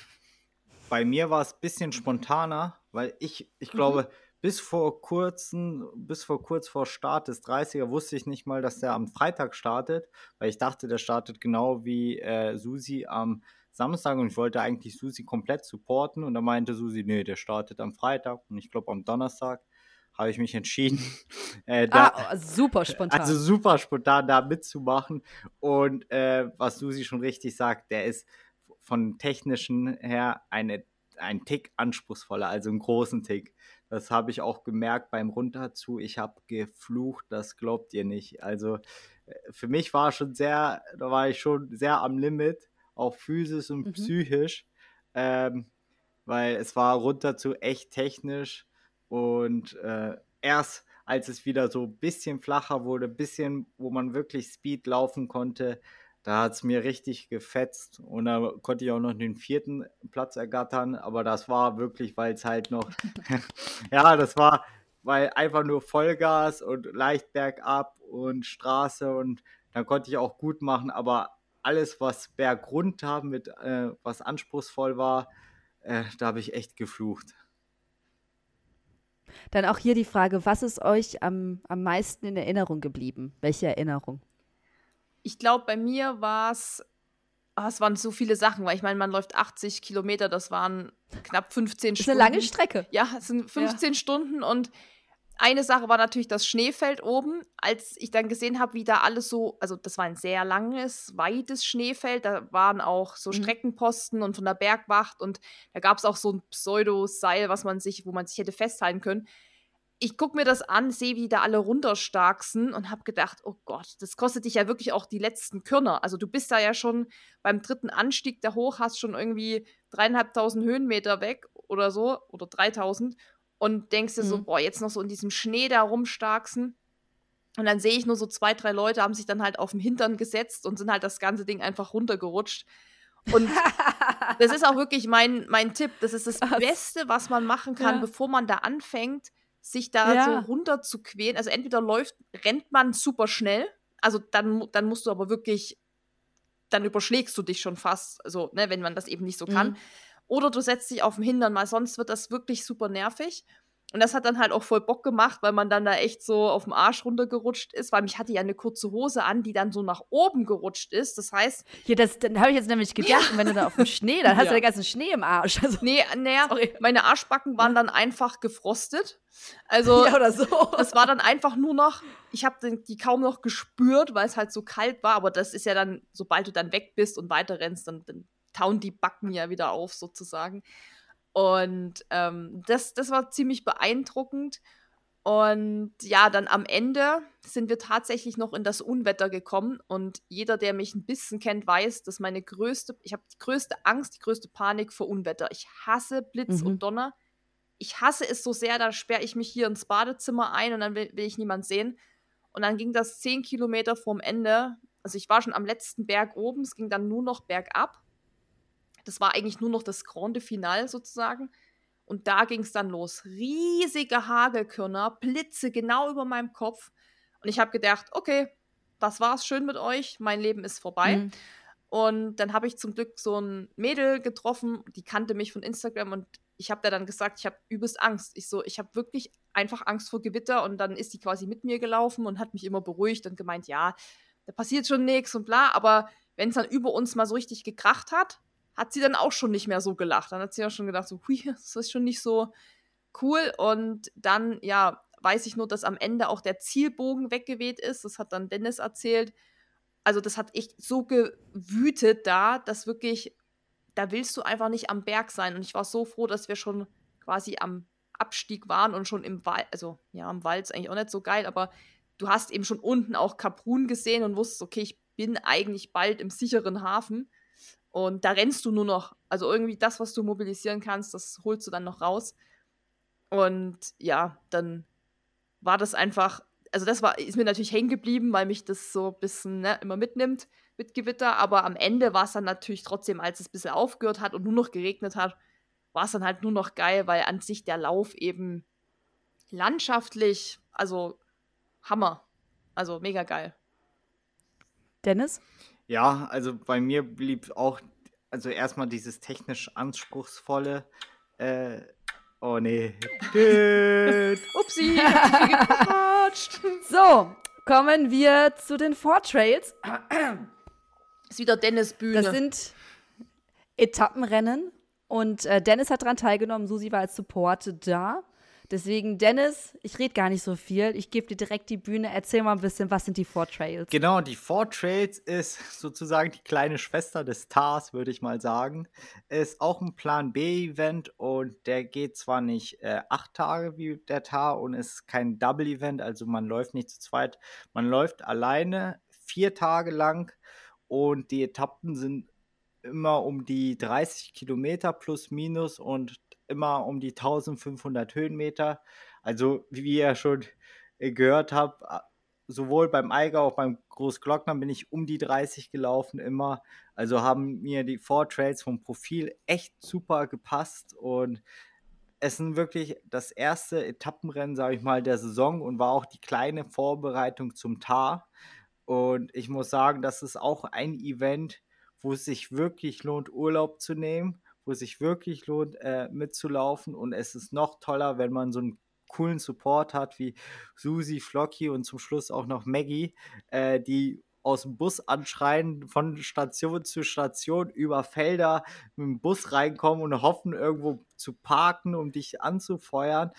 Bei mir war es ein bisschen spontaner, weil ich, ich glaube, mhm bis vor kurzem, bis vor kurz vor Start des 30er wusste ich nicht mal, dass der am Freitag startet, weil ich dachte, der startet genau wie äh, Susi am Samstag und ich wollte eigentlich Susi komplett supporten und da meinte Susi, nee, der startet am Freitag und ich glaube am Donnerstag habe ich mich entschieden, äh, da, ah, super spontan. Also super spontan da mitzumachen und äh, was Susi schon richtig sagt, der ist von technischen her eine, ein Tick anspruchsvoller, also einen großen Tick. Das habe ich auch gemerkt beim Runterzu. Ich habe geflucht, das glaubt ihr nicht. Also äh, für mich war schon sehr, da war ich schon sehr am Limit, auch physisch und mhm. psychisch, ähm, weil es war runterzu echt technisch und äh, erst als es wieder so ein bisschen flacher wurde, ein bisschen, wo man wirklich Speed laufen konnte, da hat es mir richtig gefetzt und da konnte ich auch noch den vierten Platz ergattern, aber das war wirklich, weil es halt noch, ja, das war, weil einfach nur Vollgas und leicht bergab und Straße und dann konnte ich auch gut machen, aber alles, was bergunter mit, äh, was anspruchsvoll war, äh, da habe ich echt geflucht. Dann auch hier die Frage, was ist euch am, am meisten in Erinnerung geblieben? Welche Erinnerung? Ich glaube, bei mir war es, ah, es waren so viele Sachen, weil ich meine, man läuft 80 Kilometer, das waren knapp 15 Stunden. Das ist eine lange Strecke. Ja, es sind 15 ja. Stunden und eine Sache war natürlich das Schneefeld oben. Als ich dann gesehen habe, wie da alles so, also das war ein sehr langes, weites Schneefeld, da waren auch so mhm. Streckenposten und von der Bergwacht und da gab es auch so ein Pseudo-Seil, was man sich, wo man sich hätte festhalten können ich gucke mir das an, sehe, wie da alle runterstarksen und habe gedacht, oh Gott, das kostet dich ja wirklich auch die letzten Körner. Also du bist da ja schon beim dritten Anstieg da hoch, hast schon irgendwie dreieinhalbtausend Höhenmeter weg oder so oder dreitausend und denkst dir mhm. so, boah, jetzt noch so in diesem Schnee da rumstarksen. Und dann sehe ich nur so zwei, drei Leute haben sich dann halt auf den Hintern gesetzt und sind halt das ganze Ding einfach runtergerutscht. Und das ist auch wirklich mein, mein Tipp. Das ist das Beste, was man machen kann, ja. bevor man da anfängt sich da ja. so runter zu quälen. Also entweder läuft, rennt man super schnell, also dann, dann musst du aber wirklich, dann überschlägst du dich schon fast, also, ne, wenn man das eben nicht so kann. Mhm. Oder du setzt dich auf dem Hintern, weil sonst wird das wirklich super nervig. Und das hat dann halt auch voll Bock gemacht, weil man dann da echt so auf dem Arsch runtergerutscht ist, weil mich hatte ja eine kurze Hose an, die dann so nach oben gerutscht ist. Das heißt. Ja, das habe ich jetzt nämlich gedacht, ja. wenn du da auf dem Schnee, dann hast ja. du den ganzen Schnee im Arsch. Also, nee, naja, meine Arschbacken waren dann einfach gefrostet. Also, ja, oder so. das war dann einfach nur noch, ich habe die kaum noch gespürt, weil es halt so kalt war, aber das ist ja dann, sobald du dann weg bist und weiter rennst, dann, dann tauen die Backen ja wieder auf sozusagen. Und ähm, das, das war ziemlich beeindruckend. Und ja, dann am Ende sind wir tatsächlich noch in das Unwetter gekommen. Und jeder, der mich ein bisschen kennt, weiß, dass meine größte, ich habe die größte Angst, die größte Panik vor Unwetter. Ich hasse Blitz mhm. und Donner. Ich hasse es so sehr, da sperre ich mich hier ins Badezimmer ein und dann will, will ich niemand sehen. Und dann ging das zehn Kilometer vorm Ende. Also ich war schon am letzten Berg oben, es ging dann nur noch bergab. Das war eigentlich nur noch das Grande Final sozusagen. Und da ging es dann los. Riesige Hagelkörner, Blitze genau über meinem Kopf. Und ich habe gedacht, okay, das war's schön mit euch, mein Leben ist vorbei. Mhm. Und dann habe ich zum Glück so ein Mädel getroffen, die kannte mich von Instagram und ich habe da dann gesagt, ich habe übelst Angst. Ich so, ich habe wirklich einfach Angst vor Gewitter und dann ist die quasi mit mir gelaufen und hat mich immer beruhigt und gemeint, ja, da passiert schon nichts und bla, aber wenn es dann über uns mal so richtig gekracht hat, hat sie dann auch schon nicht mehr so gelacht. Dann hat sie auch schon gedacht, so, hui, das ist schon nicht so cool. Und dann, ja, weiß ich nur, dass am Ende auch der Zielbogen weggeweht ist. Das hat dann Dennis erzählt. Also, das hat echt so gewütet da, dass wirklich, da willst du einfach nicht am Berg sein. Und ich war so froh, dass wir schon quasi am Abstieg waren und schon im Wald, also ja, am Wald ist eigentlich auch nicht so geil, aber du hast eben schon unten auch Kaprun gesehen und wusstest, okay, ich bin eigentlich bald im sicheren Hafen. Und da rennst du nur noch. Also irgendwie das, was du mobilisieren kannst, das holst du dann noch raus. Und ja, dann war das einfach, also das war, ist mir natürlich hängen geblieben, weil mich das so ein bisschen ne, immer mitnimmt mit Gewitter. Aber am Ende war es dann natürlich trotzdem, als es ein bisschen aufgehört hat und nur noch geregnet hat, war es dann halt nur noch geil, weil an sich der Lauf eben landschaftlich, also Hammer. Also mega geil. Dennis? Ja, also bei mir blieb auch, also erstmal dieses technisch anspruchsvolle, äh, oh nee. Upsi, So, kommen wir zu den Four Trails. Ist wieder Dennis Bühne. Das sind Etappenrennen und äh, Dennis hat daran teilgenommen, Susi war als Support da. Deswegen, Dennis, ich rede gar nicht so viel. Ich gebe dir direkt die Bühne. Erzähl mal ein bisschen, was sind die Four Trails? Genau, die Four Trails ist sozusagen die kleine Schwester des TARS, würde ich mal sagen. Ist auch ein Plan B-Event und der geht zwar nicht äh, acht Tage wie der TAR und ist kein Double-Event, also man läuft nicht zu zweit. Man läuft alleine vier Tage lang und die Etappen sind immer um die 30 Kilometer plus minus und immer um die 1500 Höhenmeter. Also, wie ihr schon äh, gehört habt, sowohl beim Eiger auch beim Großglockner bin ich um die 30 gelaufen immer. Also haben mir die Four Trails vom Profil echt super gepasst und es sind wirklich das erste Etappenrennen, sage ich mal, der Saison und war auch die kleine Vorbereitung zum Tar. Und ich muss sagen, das ist auch ein Event, wo es sich wirklich lohnt, Urlaub zu nehmen wo es sich wirklich lohnt, äh, mitzulaufen. Und es ist noch toller, wenn man so einen coolen Support hat wie Susi, Flocky und zum Schluss auch noch Maggie, äh, die aus dem Bus anschreien, von Station zu Station über Felder mit dem Bus reinkommen und hoffen, irgendwo zu parken, um dich anzufeuern.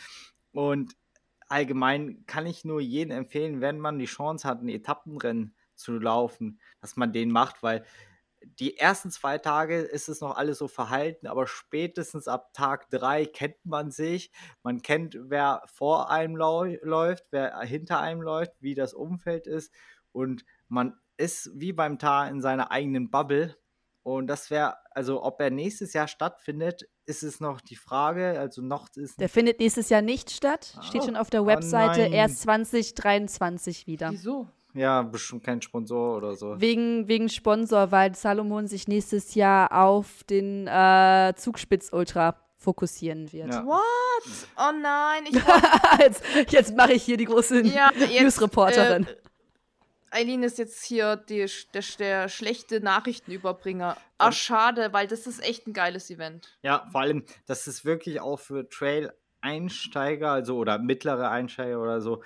Und allgemein kann ich nur jedem empfehlen, wenn man die Chance hat, ein Etappenrennen zu laufen, dass man den macht, weil die ersten zwei Tage ist es noch alles so verhalten, aber spätestens ab Tag drei kennt man sich. Man kennt, wer vor einem läuft, wer hinter einem läuft, wie das Umfeld ist. Und man ist wie beim Tar in seiner eigenen Bubble. Und das wäre, also ob er nächstes Jahr stattfindet, ist es noch die Frage. Also noch ist. Der findet nächstes Jahr nicht statt. Steht oh, schon auf der Webseite oh erst 2023 wieder. Wieso? Ja, bestimmt kein Sponsor oder so. Wegen, wegen Sponsor, weil Salomon sich nächstes Jahr auf den äh, Zugspitz Ultra fokussieren wird. Ja. What? Oh nein, ich jetzt jetzt mache ich hier die große ja, Newsreporterin. Äh, Eileen ist jetzt hier die, der, der schlechte Nachrichtenüberbringer. Ach, schade, weil das ist echt ein geiles Event. Ja, vor allem, das ist wirklich auch für Trail-Einsteiger, also oder mittlere Einsteiger oder so,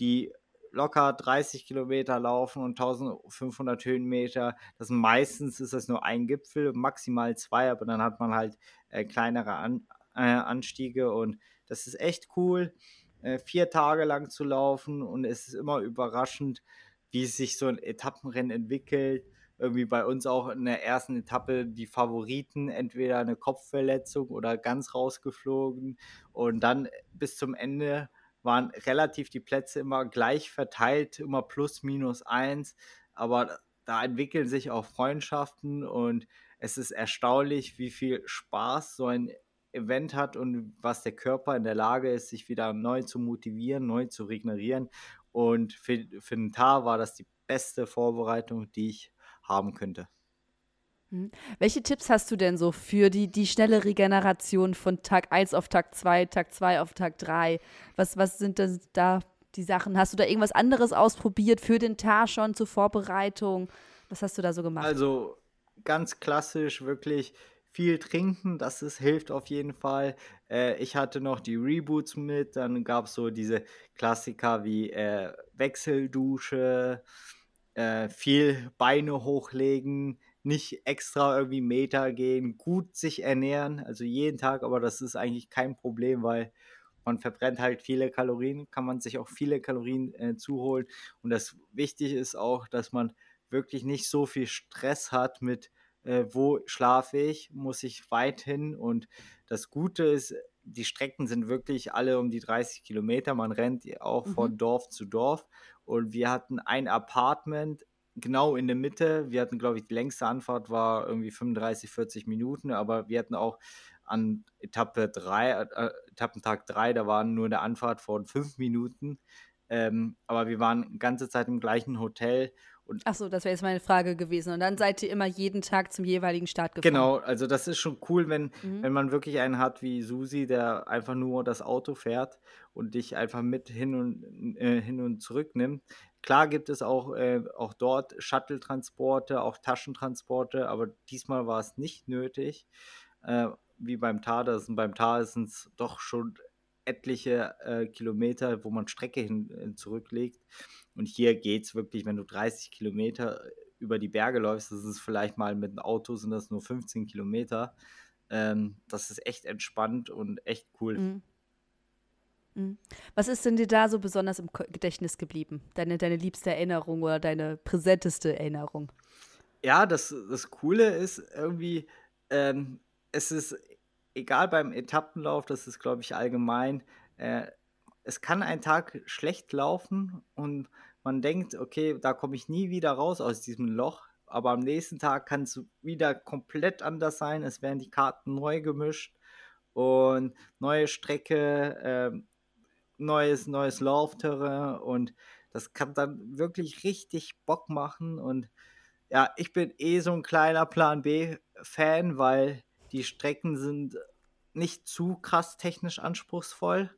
die locker 30 Kilometer laufen und 1500 Höhenmeter. Das meistens ist das nur ein Gipfel, maximal zwei, aber dann hat man halt äh, kleinere An äh, Anstiege und das ist echt cool, äh, vier Tage lang zu laufen und es ist immer überraschend, wie sich so ein Etappenrennen entwickelt. Irgendwie bei uns auch in der ersten Etappe die Favoriten, entweder eine Kopfverletzung oder ganz rausgeflogen und dann bis zum Ende waren relativ die Plätze immer gleich verteilt, immer plus minus eins. Aber da entwickeln sich auch Freundschaften und es ist erstaunlich, wie viel Spaß so ein Event hat und was der Körper in der Lage ist, sich wieder neu zu motivieren, neu zu regenerieren. Und für, für den Tar war das die beste Vorbereitung, die ich haben könnte. Hm. Welche Tipps hast du denn so für die, die schnelle Regeneration von Tag 1 auf Tag 2, Tag 2 auf Tag 3? Was, was sind denn da die Sachen? Hast du da irgendwas anderes ausprobiert für den Tag schon zur Vorbereitung? Was hast du da so gemacht? Also ganz klassisch wirklich viel trinken, das ist, hilft auf jeden Fall. Äh, ich hatte noch die Reboots mit, dann gab es so diese Klassiker wie äh, Wechseldusche, äh, viel Beine hochlegen, nicht extra irgendwie Meter gehen, gut sich ernähren, also jeden Tag, aber das ist eigentlich kein Problem, weil man verbrennt halt viele Kalorien, kann man sich auch viele Kalorien äh, zuholen. Und das wichtig ist auch, dass man wirklich nicht so viel Stress hat mit, äh, wo schlafe ich, muss ich weit hin. Und das Gute ist, die Strecken sind wirklich alle um die 30 Kilometer. Man rennt auch mhm. von Dorf zu Dorf. Und wir hatten ein Apartment genau in der Mitte. Wir hatten, glaube ich, die längste Anfahrt war irgendwie 35, 40 Minuten, aber wir hatten auch an Etappe 3, äh, Etappentag 3, da waren nur eine Anfahrt von 5 Minuten. Ähm, aber wir waren die ganze Zeit im gleichen Hotel. Und Ach so, das wäre jetzt meine Frage gewesen. Und dann seid ihr immer jeden Tag zum jeweiligen Start gefahren. Genau, also das ist schon cool, wenn, mhm. wenn man wirklich einen hat wie Susi, der einfach nur das Auto fährt und dich einfach mit hin und, äh, hin und zurück nimmt. Klar gibt es auch, äh, auch dort Shuttle-Transporte, auch Taschentransporte, aber diesmal war es nicht nötig, äh, wie beim Tar. Das beim es doch schon etliche äh, Kilometer, wo man Strecke hin äh, zurücklegt. Und hier geht es wirklich, wenn du 30 Kilometer über die Berge läufst, das ist vielleicht mal mit dem Auto, sind das nur 15 Kilometer. Ähm, das ist echt entspannt und echt cool. Mhm. Mhm. Was ist denn dir da so besonders im Gedächtnis geblieben? Deine, deine liebste Erinnerung oder deine präsenteste Erinnerung? Ja, das, das Coole ist irgendwie, ähm, es ist egal beim Etappenlauf, das ist, glaube ich, allgemein, äh, es kann ein Tag schlecht laufen und man denkt, okay, da komme ich nie wieder raus aus diesem Loch, aber am nächsten Tag kann es wieder komplett anders sein. Es werden die Karten neu gemischt und neue Strecke, äh, neues, neues Laufterrain und das kann dann wirklich richtig Bock machen und ja, ich bin eh so ein kleiner Plan B-Fan, weil die Strecken sind nicht zu krass technisch anspruchsvoll.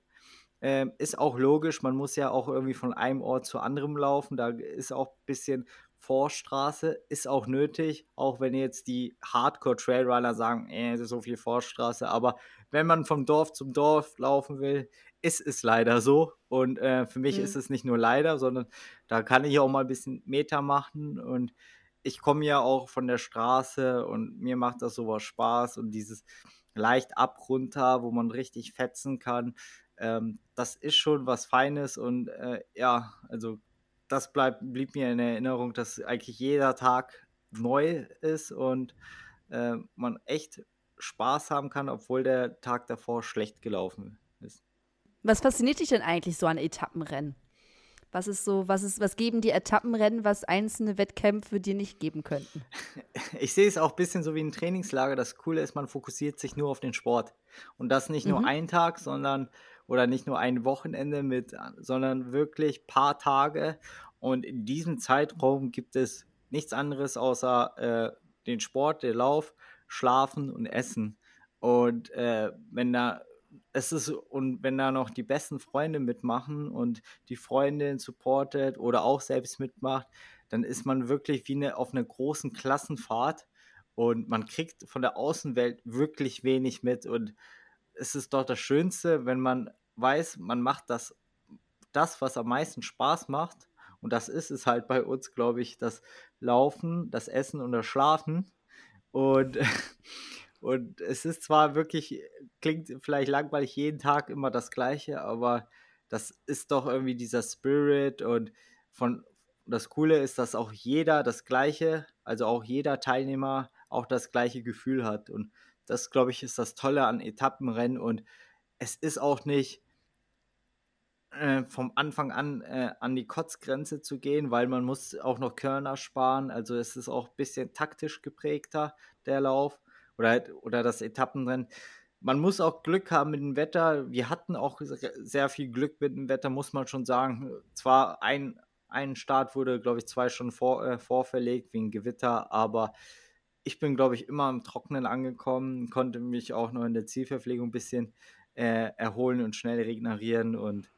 Ähm, ist auch logisch, man muss ja auch irgendwie von einem Ort zu anderem laufen. Da ist auch ein bisschen Vorstraße, ist auch nötig, auch wenn jetzt die Hardcore-Trailrunner sagen, äh, so viel Vorstraße. Aber wenn man vom Dorf zum Dorf laufen will, ist es leider so. Und äh, für mich mhm. ist es nicht nur leider, sondern da kann ich auch mal ein bisschen Meter machen. Und ich komme ja auch von der Straße und mir macht das sowas Spaß. Und dieses leicht ab runter, wo man richtig fetzen kann, ähm, das ist schon was Feines. Und äh, ja, also das bleibt, blieb mir in Erinnerung, dass eigentlich jeder Tag neu ist und äh, man echt Spaß haben kann, obwohl der Tag davor schlecht gelaufen ist. Was fasziniert dich denn eigentlich so an Etappenrennen? Was ist so, was ist, was geben die Etappenrennen, was einzelne Wettkämpfe dir nicht geben könnten? Ich sehe es auch ein bisschen so wie ein Trainingslager. Das Coole ist, man fokussiert sich nur auf den Sport. Und das nicht nur mhm. einen Tag, sondern oder nicht nur ein Wochenende mit, sondern wirklich paar Tage. Und in diesem Zeitraum gibt es nichts anderes außer äh, den Sport, den Lauf, Schlafen und Essen. Und äh, wenn da es ist, und wenn da noch die besten Freunde mitmachen und die Freundin supportet oder auch selbst mitmacht, dann ist man wirklich wie eine, auf einer großen Klassenfahrt und man kriegt von der Außenwelt wirklich wenig mit. Und es ist doch das Schönste, wenn man weiß, man macht das, das, was am meisten Spaß macht. Und das ist es halt bei uns, glaube ich, das Laufen, das Essen und das Schlafen. Und Und es ist zwar wirklich, klingt vielleicht langweilig jeden Tag immer das Gleiche, aber das ist doch irgendwie dieser Spirit und von das Coole ist, dass auch jeder das Gleiche, also auch jeder Teilnehmer auch das gleiche Gefühl hat. Und das, glaube ich, ist das Tolle an Etappenrennen. Und es ist auch nicht äh, vom Anfang an äh, an die Kotzgrenze zu gehen, weil man muss auch noch Körner sparen. Also es ist auch ein bisschen taktisch geprägter, der Lauf oder, halt, oder das Etappenrennen. Man muss auch Glück haben mit dem Wetter. Wir hatten auch sehr viel Glück mit dem Wetter, muss man schon sagen. Zwar ein, ein Start wurde, glaube ich, zwei Stunden vor, äh, vorverlegt wegen Gewitter, aber ich bin, glaube ich, immer im Trockenen angekommen, konnte mich auch noch in der Zielverpflegung ein bisschen äh, erholen und schnell regenerieren. Und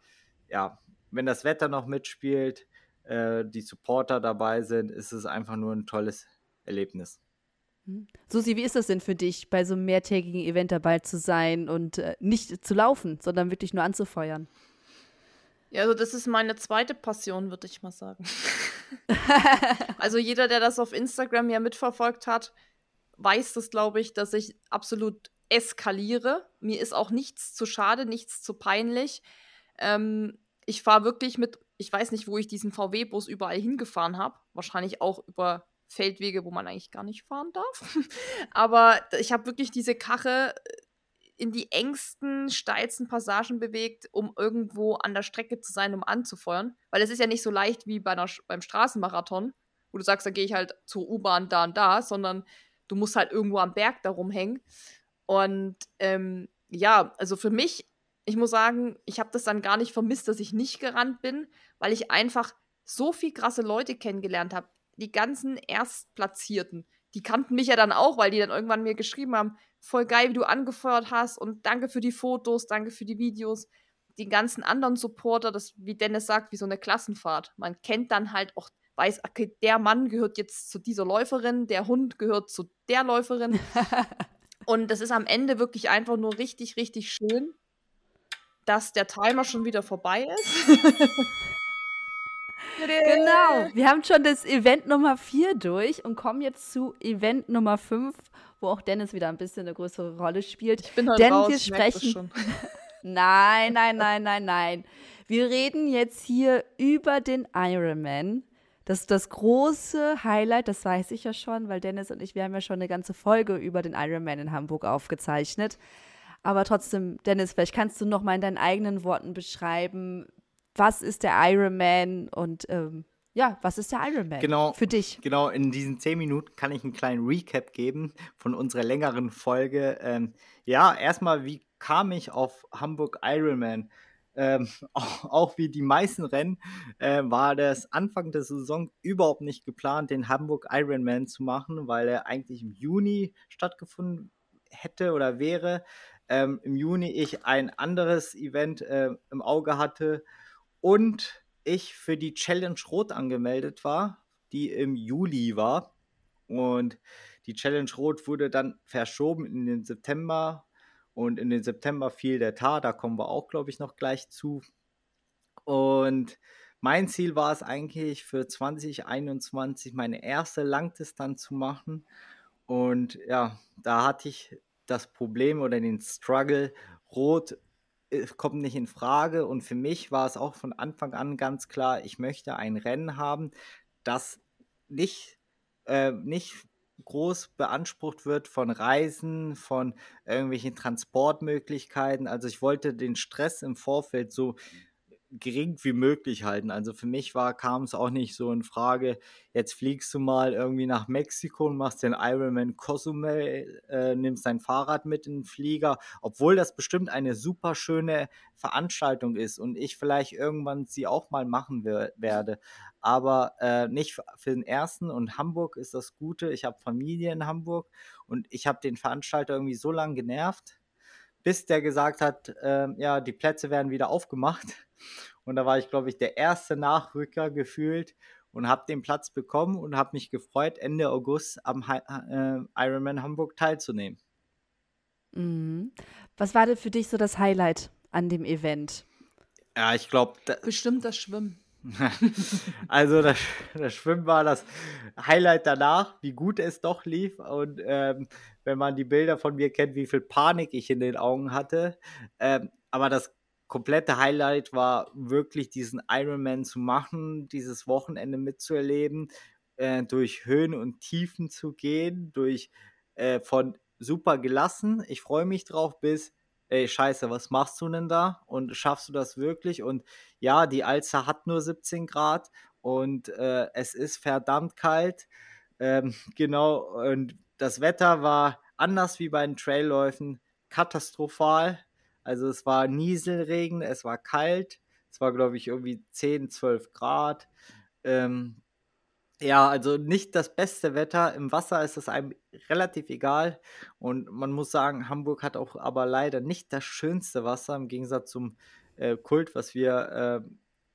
ja, wenn das Wetter noch mitspielt, äh, die Supporter dabei sind, ist es einfach nur ein tolles Erlebnis. Hm. Susi, wie ist das denn für dich, bei so einem mehrtägigen Event dabei zu sein und äh, nicht zu laufen, sondern wirklich nur anzufeuern? Ja, also das ist meine zweite Passion, würde ich mal sagen. also jeder, der das auf Instagram ja mitverfolgt hat, weiß das, glaube ich, dass ich absolut eskaliere. Mir ist auch nichts zu schade, nichts zu peinlich. Ähm, ich fahre wirklich mit, ich weiß nicht, wo ich diesen VW-Bus überall hingefahren habe. Wahrscheinlich auch über Feldwege, wo man eigentlich gar nicht fahren darf. Aber ich habe wirklich diese Kache äh, in die engsten, steilsten Passagen bewegt, um irgendwo an der Strecke zu sein, um anzufeuern. Weil es ist ja nicht so leicht wie bei einer, beim Straßenmarathon, wo du sagst, da gehe ich halt zur U-Bahn da und da, sondern du musst halt irgendwo am Berg da rumhängen. Und ähm, ja, also für mich, ich muss sagen, ich habe das dann gar nicht vermisst, dass ich nicht gerannt bin, weil ich einfach so viel krasse Leute kennengelernt habe. Die ganzen Erstplatzierten, die kannten mich ja dann auch, weil die dann irgendwann mir geschrieben haben, voll geil, wie du angefeuert hast und danke für die Fotos, danke für die Videos. Die ganzen anderen Supporter, das, wie Dennis sagt, wie so eine Klassenfahrt. Man kennt dann halt auch, weiß, okay, der Mann gehört jetzt zu dieser Läuferin, der Hund gehört zu der Läuferin. und das ist am Ende wirklich einfach nur richtig, richtig schön, dass der Timer schon wieder vorbei ist. genau, wir haben schon das Event Nummer 4 durch und kommen jetzt zu Event Nummer 5, wo auch Dennis wieder ein bisschen eine größere Rolle spielt. Ich bin heute Denn raus, wir sprechen. nein, nein, nein, nein, nein. Wir reden jetzt hier über den Ironman. Das ist das große Highlight, das weiß ich ja schon, weil Dennis und ich, wir haben ja schon eine ganze Folge über den Ironman in Hamburg aufgezeichnet. Aber trotzdem, Dennis, vielleicht kannst du noch mal in deinen eigenen Worten beschreiben, was ist der Ironman und ähm, ja, was ist der Ironman genau, für dich? Genau, in diesen zehn Minuten kann ich einen kleinen Recap geben von unserer längeren Folge. Ähm, ja, erstmal, wie kam ich auf Hamburg Ironman? Ähm, auch, auch, wie die meisten Rennen äh, war das Anfang der Saison überhaupt nicht geplant, den Hamburg Ironman zu machen, weil er eigentlich im Juni stattgefunden hätte oder wäre. Ähm, Im Juni ich ein anderes Event äh, im Auge hatte und ich für die Challenge Rot angemeldet war, die im Juli war. Und die Challenge Rot wurde dann verschoben in den September. Und in den September fiel der Tar, da kommen wir auch, glaube ich, noch gleich zu. Und mein Ziel war es eigentlich für 2021 meine erste Langdistanz zu machen. Und ja, da hatte ich das Problem oder den Struggle, Rot kommt nicht in Frage. Und für mich war es auch von Anfang an ganz klar, ich möchte ein Rennen haben, das nicht, äh, nicht groß beansprucht wird von Reisen, von irgendwelchen Transportmöglichkeiten. Also ich wollte den Stress im Vorfeld so gering wie möglich halten. Also für mich war, kam es auch nicht so in Frage, jetzt fliegst du mal irgendwie nach Mexiko und machst den Ironman Cozumel, äh, nimmst dein Fahrrad mit in den Flieger, obwohl das bestimmt eine super schöne Veranstaltung ist und ich vielleicht irgendwann sie auch mal machen werde. Aber äh, nicht für den ersten und Hamburg ist das Gute. Ich habe Familie in Hamburg und ich habe den Veranstalter irgendwie so lange genervt, bis der gesagt hat, äh, ja, die Plätze werden wieder aufgemacht. Und da war ich, glaube ich, der erste Nachrücker gefühlt und habe den Platz bekommen und habe mich gefreut, Ende August am äh, Ironman Hamburg teilzunehmen. Mhm. Was war denn für dich so das Highlight an dem Event? Ja, ich glaube. Bestimmt das Schwimmen. also das, das, Schwimmen war das Highlight danach, wie gut es doch lief. Und ähm, wenn man die Bilder von mir kennt, wie viel Panik ich in den Augen hatte. Ähm, aber das komplette Highlight war wirklich diesen Ironman zu machen, dieses Wochenende mitzuerleben, äh, durch Höhen und Tiefen zu gehen, durch äh, von super gelassen, ich freue mich drauf, bis ey, scheiße, was machst du denn da? Und schaffst du das wirklich? Und ja, die Alster hat nur 17 Grad und äh, es ist verdammt kalt. Ähm, genau, und das Wetter war anders wie bei den Trailläufen katastrophal. Also es war Nieselregen, es war kalt, es war, glaube ich, irgendwie 10, 12 Grad. Ähm, ja, also nicht das beste Wetter. Im Wasser ist es einem relativ egal. Und man muss sagen, Hamburg hat auch aber leider nicht das schönste Wasser im Gegensatz zum äh, Kult, was wir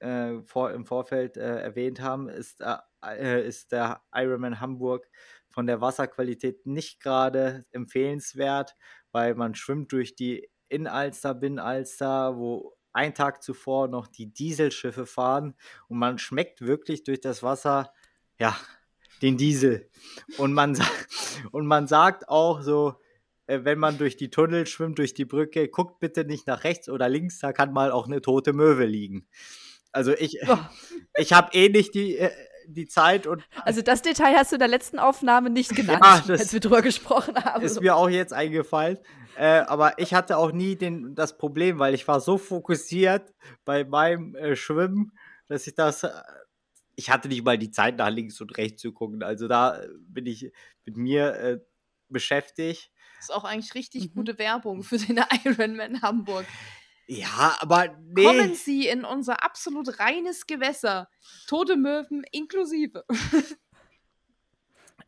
äh, äh, vor, im Vorfeld äh, erwähnt haben, ist, äh, äh, ist der Ironman Hamburg von der Wasserqualität nicht gerade empfehlenswert, weil man schwimmt durch die In-Alster, Bin-Alster, wo ein Tag zuvor noch die Dieselschiffe fahren und man schmeckt wirklich durch das Wasser ja, den Diesel. Und man, und man sagt auch so, äh, wenn man durch die Tunnel schwimmt, durch die Brücke, guckt bitte nicht nach rechts oder links, da kann mal auch eine tote Möwe liegen. Also ich, oh. ich habe eh nicht die, äh, die Zeit und. Also das Detail hast du in der letzten Aufnahme nicht genannt, ja, als wir drüber gesprochen haben. Ist mir auch jetzt eingefallen. Äh, aber ich hatte auch nie den, das Problem, weil ich war so fokussiert bei meinem äh, Schwimmen, dass ich das äh, ich hatte nicht mal die Zeit, nach links und rechts zu gucken. Also da äh, bin ich mit mir äh, beschäftigt. Das ist auch eigentlich richtig mhm. gute Werbung für den Ironman Hamburg. Ja, aber nee. Kommen Sie in unser absolut reines Gewässer. Tote Möwen inklusive.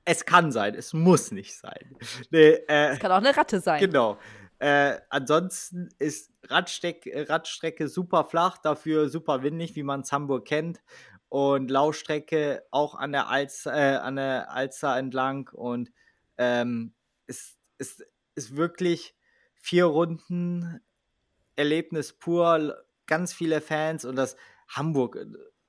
es kann sein, es muss nicht sein. Nee, äh, es kann auch eine Ratte sein. Genau. Äh, ansonsten ist Radsteck, Radstrecke super flach, dafür super windig, wie man es Hamburg kennt und Laufstrecke auch an der Alster, äh, an der Alster entlang und ähm, ist, ist, ist wirklich vier Runden Erlebnis pur, ganz viele Fans und das Hamburg,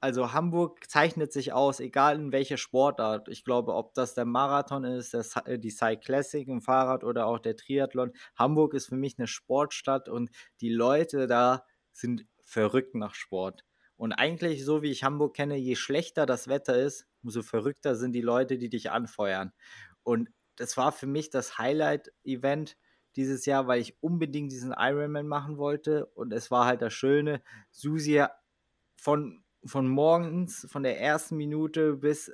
also Hamburg zeichnet sich aus, egal in welcher Sportart. Ich glaube, ob das der Marathon ist, das, äh, die Cyclassic im Fahrrad oder auch der Triathlon. Hamburg ist für mich eine Sportstadt und die Leute da sind verrückt nach Sport. Und eigentlich, so wie ich Hamburg kenne, je schlechter das Wetter ist, umso verrückter sind die Leute, die dich anfeuern. Und das war für mich das Highlight-Event dieses Jahr, weil ich unbedingt diesen Ironman machen wollte. Und es war halt das Schöne, Susi von, von morgens, von der ersten Minute bis,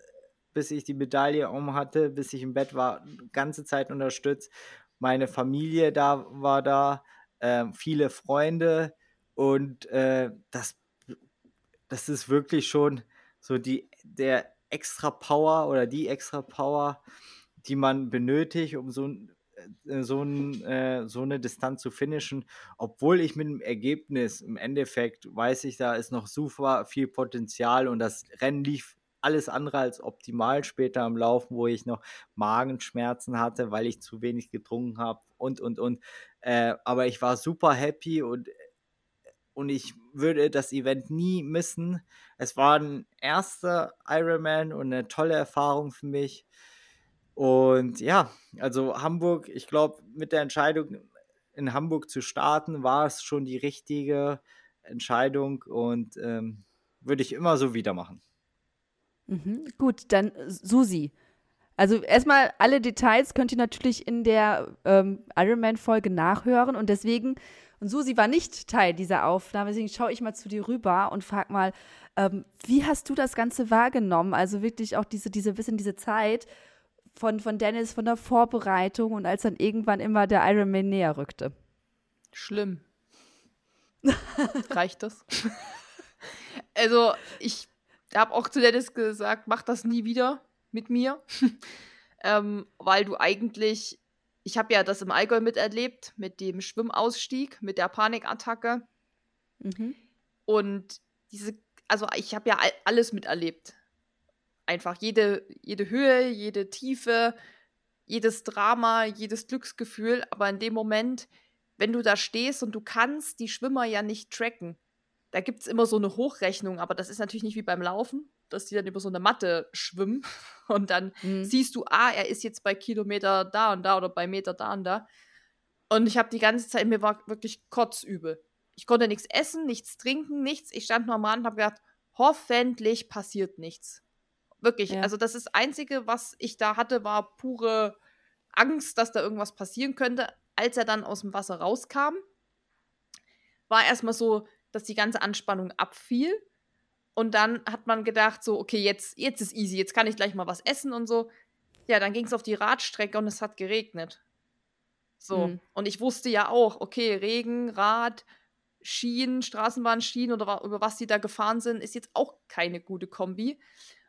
bis ich die Medaille um hatte, bis ich im Bett war, ganze Zeit unterstützt. Meine Familie da war da, äh, viele Freunde und äh, das das ist wirklich schon so die, der extra Power oder die extra Power, die man benötigt, um so, äh, so, ein, äh, so eine Distanz zu finishen. Obwohl ich mit dem Ergebnis im Endeffekt weiß ich, da ist noch super viel Potenzial und das Rennen lief alles andere als optimal später am Laufen, wo ich noch Magenschmerzen hatte, weil ich zu wenig getrunken habe und, und, und. Äh, aber ich war super happy und und ich würde das Event nie missen. Es war ein erster Ironman und eine tolle Erfahrung für mich. Und ja, also Hamburg, ich glaube, mit der Entscheidung in Hamburg zu starten, war es schon die richtige Entscheidung und ähm, würde ich immer so wieder machen. Mhm, gut, dann Susi. Also erstmal alle Details könnt ihr natürlich in der ähm, Ironman-Folge nachhören und deswegen und Susi war nicht Teil dieser Aufnahme, deswegen schaue ich mal zu dir rüber und frage mal, ähm, wie hast du das Ganze wahrgenommen? Also wirklich auch diese, diese bisschen diese Zeit von, von Dennis, von der Vorbereitung und als dann irgendwann immer der Ironman näher rückte. Schlimm. Reicht das? also, ich habe auch zu Dennis gesagt, mach das nie wieder mit mir. ähm, weil du eigentlich ich habe ja das im Allgäu miterlebt, mit dem Schwimmausstieg, mit der Panikattacke. Mhm. Und diese, also ich habe ja alles miterlebt. Einfach jede, jede Höhe, jede Tiefe, jedes Drama, jedes Glücksgefühl. Aber in dem Moment, wenn du da stehst und du kannst die Schwimmer ja nicht tracken, da gibt es immer so eine Hochrechnung, aber das ist natürlich nicht wie beim Laufen dass die dann über so eine Matte schwimmen und dann mhm. siehst du, ah, er ist jetzt bei Kilometer da und da oder bei Meter da und da. Und ich habe die ganze Zeit, mir war wirklich kotzübel. Ich konnte nichts essen, nichts trinken, nichts. Ich stand nur am Rand und habe gedacht, hoffentlich passiert nichts. Wirklich. Ja. Also das ist das Einzige, was ich da hatte, war pure Angst, dass da irgendwas passieren könnte. Als er dann aus dem Wasser rauskam, war erstmal so, dass die ganze Anspannung abfiel. Und dann hat man gedacht, so, okay, jetzt, jetzt ist easy, jetzt kann ich gleich mal was essen und so. Ja, dann ging es auf die Radstrecke und es hat geregnet. So. Mhm. Und ich wusste ja auch, okay, Regen, Rad, Schienen, Straßenbahnschienen oder über was die da gefahren sind, ist jetzt auch keine gute Kombi.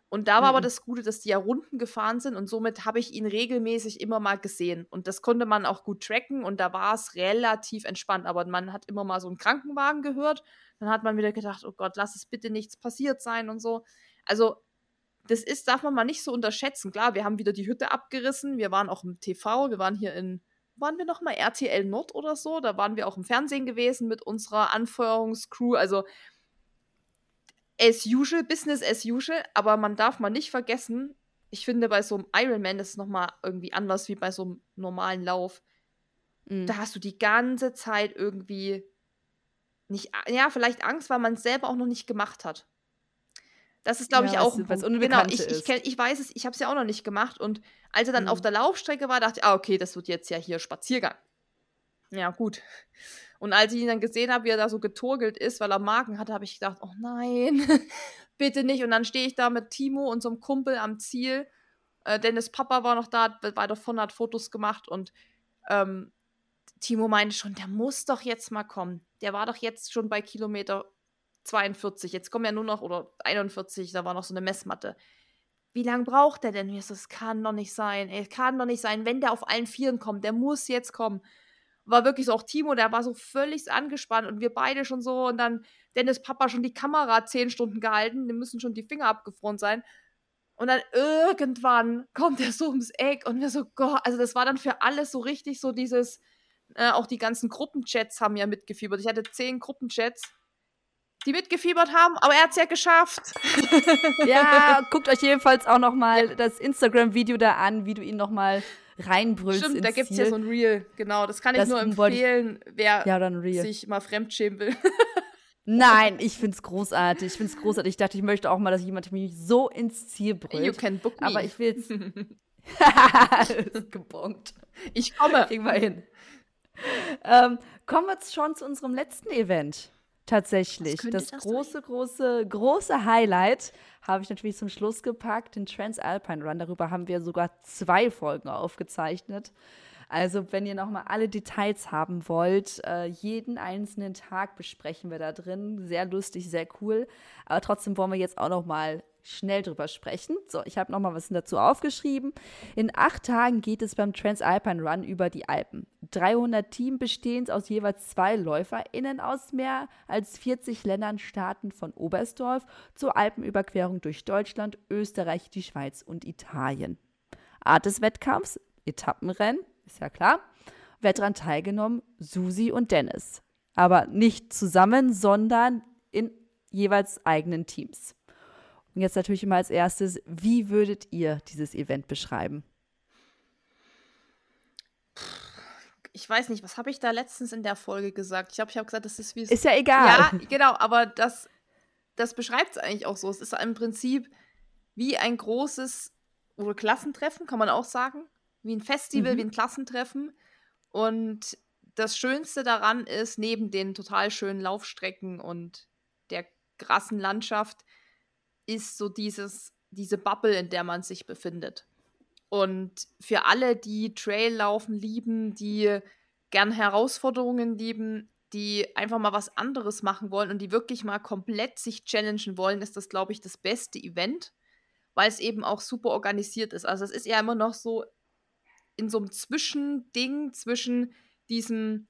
Und da war mhm. aber das Gute, dass die ja Runden gefahren sind und somit habe ich ihn regelmäßig immer mal gesehen. Und das konnte man auch gut tracken und da war es relativ entspannt. Aber man hat immer mal so einen Krankenwagen gehört. Dann hat man wieder gedacht, oh Gott, lass es bitte nichts passiert sein und so. Also, das ist, darf man mal nicht so unterschätzen. Klar, wir haben wieder die Hütte abgerissen. Wir waren auch im TV. Wir waren hier in, waren wir nochmal RTL Nord oder so? Da waren wir auch im Fernsehen gewesen mit unserer Anfeuerungscrew. Also, as usual, Business as usual, aber man darf mal nicht vergessen, ich finde, bei so einem Ironman ist es nochmal irgendwie anders wie bei so einem normalen Lauf. Mhm. Da hast du die ganze Zeit irgendwie nicht, ja, vielleicht Angst, weil man es selber auch noch nicht gemacht hat. Das ist, glaube ja, ich, auch was, was Genau, ich, ich, kenn, ich weiß es, ich habe es ja auch noch nicht gemacht. Und als er dann mhm. auf der Laufstrecke war, dachte ich, ah, okay, das wird jetzt ja hier Spaziergang. Ja, gut. Und als ich ihn dann gesehen habe, wie er da so geturgelt ist, weil er Magen hatte, habe ich gedacht, oh nein, bitte nicht. Und dann stehe ich da mit Timo und so einem Kumpel am Ziel. Äh, Dennis Papa war noch da, weiter vorne, hat Fotos gemacht und ähm, Timo meinte schon, der muss doch jetzt mal kommen. Der war doch jetzt schon bei Kilometer 42. Jetzt kommen ja nur noch, oder 41, da war noch so eine Messmatte. Wie lange braucht der denn? Das kann doch nicht sein. Es kann doch nicht sein, wenn der auf allen Vieren kommt. Der muss jetzt kommen war wirklich so auch Timo, der war so völlig angespannt und wir beide schon so und dann Dennis Papa schon die Kamera zehn Stunden gehalten, dem müssen schon die Finger abgefroren sein. Und dann irgendwann kommt er so ums Eck und wir so, Gott, also das war dann für alles so richtig so dieses, äh, auch die ganzen Gruppenchats haben ja mitgefiebert. Ich hatte zehn Gruppenchats, die mitgefiebert haben, aber er hat es ja geschafft. ja, guckt euch jedenfalls auch noch mal das Instagram-Video da an, wie du ihn noch mal reinbrüllst. Stimmt, da gibt es ja so ein Reel, genau. Das kann ich das nur empfehlen, wer ja, sich mal fremdschämen will. Nein, ich find's großartig. Ich find's großartig. Ich dachte, ich möchte auch mal, dass jemand mich so ins Ziel brüllt. You can book me. Aber ich will's. gebongt. Ich komme. Kriegen wir hin. Ähm, kommen wir schon zu unserem letzten Event tatsächlich. Das, das, große, sein? große, große Highlight habe ich natürlich zum Schluss gepackt, den Transalpine Run. Darüber haben wir sogar zwei Folgen aufgezeichnet. Also, wenn ihr nochmal alle Details haben wollt, äh, jeden einzelnen Tag besprechen wir da drin. Sehr lustig, sehr cool. Aber trotzdem wollen wir jetzt auch nochmal schnell drüber sprechen. So, ich habe nochmal was dazu aufgeschrieben. In acht Tagen geht es beim Transalpine Run über die Alpen. 300 Team bestehend aus jeweils zwei LäuferInnen aus mehr als 40 Ländern starten von Oberstdorf zur Alpenüberquerung durch Deutschland, Österreich, die Schweiz und Italien. Art des Wettkampfs, Etappenrennen, ist ja klar. Wer daran teilgenommen? Susi und Dennis. Aber nicht zusammen, sondern in jeweils eigenen Teams. Und jetzt natürlich immer als erstes, wie würdet ihr dieses Event beschreiben? Ich weiß nicht, was habe ich da letztens in der Folge gesagt? Ich glaube, ich habe gesagt, das ist wie. Ist ja egal. Ja, genau, aber das, das beschreibt es eigentlich auch so. Es ist im Prinzip wie ein großes oder Klassentreffen, kann man auch sagen. Wie ein Festival, mhm. wie ein Klassentreffen. Und das Schönste daran ist, neben den total schönen Laufstrecken und der krassen Landschaft, ist so dieses, diese Bubble, in der man sich befindet. Und für alle, die Traillaufen lieben, die gern Herausforderungen lieben, die einfach mal was anderes machen wollen und die wirklich mal komplett sich challengen wollen, ist das, glaube ich, das beste Event, weil es eben auch super organisiert ist. Also es ist ja immer noch so in so einem Zwischending zwischen diesem,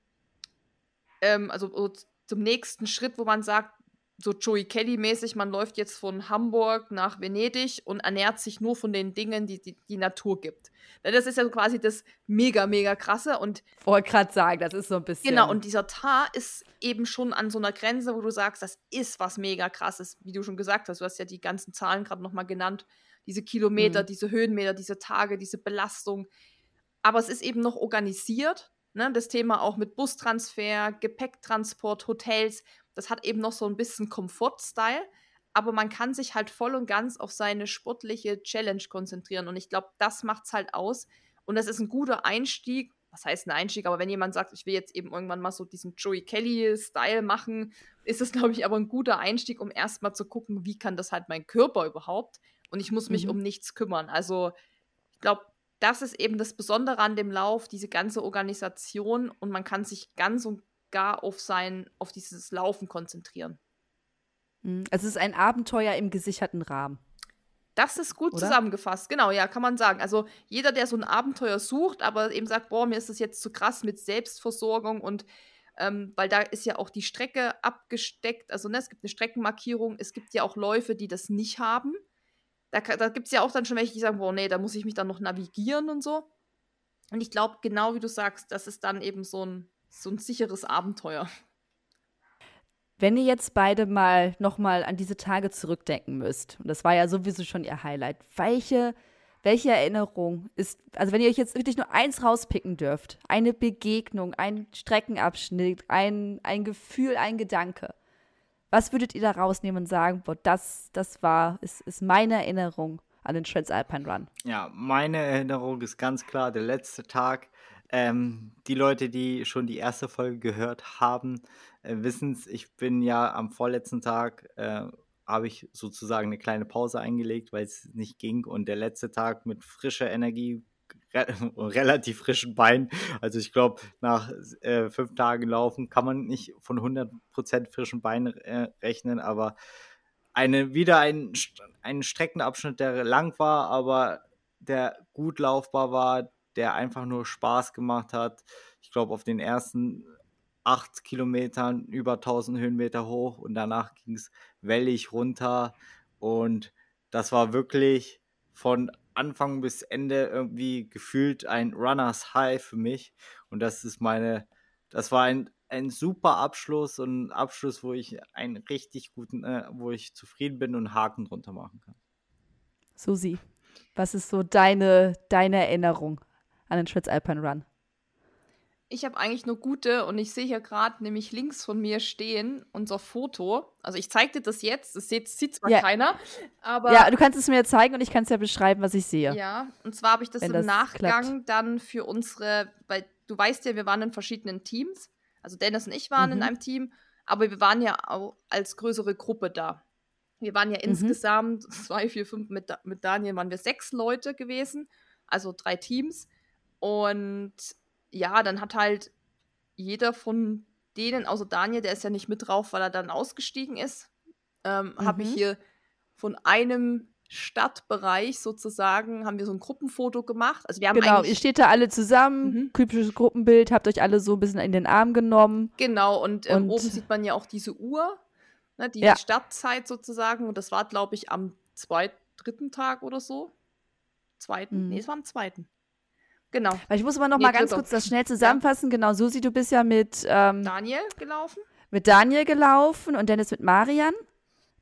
ähm, also zum nächsten Schritt, wo man sagt, so Joey Kelly-mäßig, man läuft jetzt von Hamburg nach Venedig und ernährt sich nur von den Dingen, die die, die Natur gibt. Das ist ja quasi das mega, mega krasse und. Wollte gerade sagen, das ist so ein bisschen. Genau, und dieser Tar ist eben schon an so einer Grenze, wo du sagst, das ist was mega krasses, wie du schon gesagt hast. Du hast ja die ganzen Zahlen gerade nochmal genannt. Diese Kilometer, mhm. diese Höhenmeter, diese Tage, diese Belastung. Aber es ist eben noch organisiert. Ne? Das Thema auch mit Bustransfer, Gepäcktransport, Hotels das hat eben noch so ein bisschen Komfort-Style, aber man kann sich halt voll und ganz auf seine sportliche Challenge konzentrieren. Und ich glaube, das macht es halt aus. Und das ist ein guter Einstieg, was heißt ein Einstieg, aber wenn jemand sagt, ich will jetzt eben irgendwann mal so diesen Joey Kelly-Style machen, ist es, glaube ich, aber ein guter Einstieg, um erstmal zu gucken, wie kann das halt mein Körper überhaupt und ich muss mich mhm. um nichts kümmern. Also ich glaube, das ist eben das Besondere an dem Lauf, diese ganze Organisation und man kann sich ganz und gar auf sein, auf dieses Laufen konzentrieren. Mhm. Es ist ein Abenteuer im gesicherten Rahmen. Das ist gut Oder? zusammengefasst, genau, ja, kann man sagen. Also jeder, der so ein Abenteuer sucht, aber eben sagt, boah, mir ist das jetzt zu krass mit Selbstversorgung und ähm, weil da ist ja auch die Strecke abgesteckt, also ne, es gibt eine Streckenmarkierung, es gibt ja auch Läufe, die das nicht haben. Da, da gibt es ja auch dann schon welche, die sagen, boah, nee, da muss ich mich dann noch navigieren und so. Und ich glaube, genau wie du sagst, das ist dann eben so ein, so ein sicheres Abenteuer. Wenn ihr jetzt beide mal nochmal an diese Tage zurückdenken müsst, und das war ja sowieso schon ihr Highlight, welche, welche Erinnerung ist, also wenn ihr euch jetzt wirklich nur eins rauspicken dürft, eine Begegnung, ein Streckenabschnitt, ein, ein Gefühl, ein Gedanke, was würdet ihr da rausnehmen und sagen, boah, das, das war, ist, ist meine Erinnerung an den Transalpine Run? Ja, meine Erinnerung ist ganz klar der letzte Tag. Ähm, die Leute, die schon die erste Folge gehört haben, äh, wissen es, ich bin ja am vorletzten Tag, äh, habe ich sozusagen eine kleine Pause eingelegt, weil es nicht ging. Und der letzte Tag mit frischer Energie, re relativ frischen Beinen, also ich glaube, nach äh, fünf Tagen Laufen kann man nicht von 100% frischen Beinen rechnen, aber eine, wieder ein, ein Streckenabschnitt, der lang war, aber der gut laufbar war, der einfach nur Spaß gemacht hat. Ich glaube, auf den ersten acht Kilometern über 1000 Höhenmeter hoch und danach ging es wellig runter und das war wirklich von Anfang bis Ende irgendwie gefühlt ein Runners High für mich und das ist meine, das war ein, ein super Abschluss und ein Abschluss, wo ich einen richtig guten, äh, wo ich zufrieden bin und Haken drunter machen kann. Susi, was ist so deine, deine Erinnerung an den Transalpine Run? Ich habe eigentlich nur gute und ich sehe hier gerade nämlich links von mir stehen unser Foto. Also ich zeige dir das jetzt, das sieht, sieht zwar ja. keiner, aber... Ja, du kannst es mir zeigen und ich kann es ja beschreiben, was ich sehe. Ja, und zwar habe ich das Wenn im das Nachgang klappt. dann für unsere, weil du weißt ja, wir waren in verschiedenen Teams. Also Dennis und ich waren mhm. in einem Team, aber wir waren ja auch als größere Gruppe da. Wir waren ja mhm. insgesamt zwei, vier, fünf, mit, mit Daniel waren wir sechs Leute gewesen, also drei Teams. Und ja, dann hat halt jeder von denen, außer Daniel, der ist ja nicht mit drauf, weil er dann ausgestiegen ist, ähm, mhm. habe ich hier von einem Stadtbereich sozusagen, haben wir so ein Gruppenfoto gemacht. Also wir haben genau, ihr steht da alle zusammen, mhm. typisches Gruppenbild, habt euch alle so ein bisschen in den Arm genommen. Genau, und, ähm, und oben sieht man ja auch diese Uhr, ne, die ja. Startzeit sozusagen. Und das war, glaube ich, am zweiten, dritten Tag oder so. Zweiten? Mhm. Nee, es war am zweiten. Genau. Weil ich muss aber noch nee, mal ganz kurz das schnell zusammenfassen. Ja. Genau, Susi, du bist ja mit ähm, Daniel gelaufen. Mit Daniel gelaufen und Dennis mit Marian.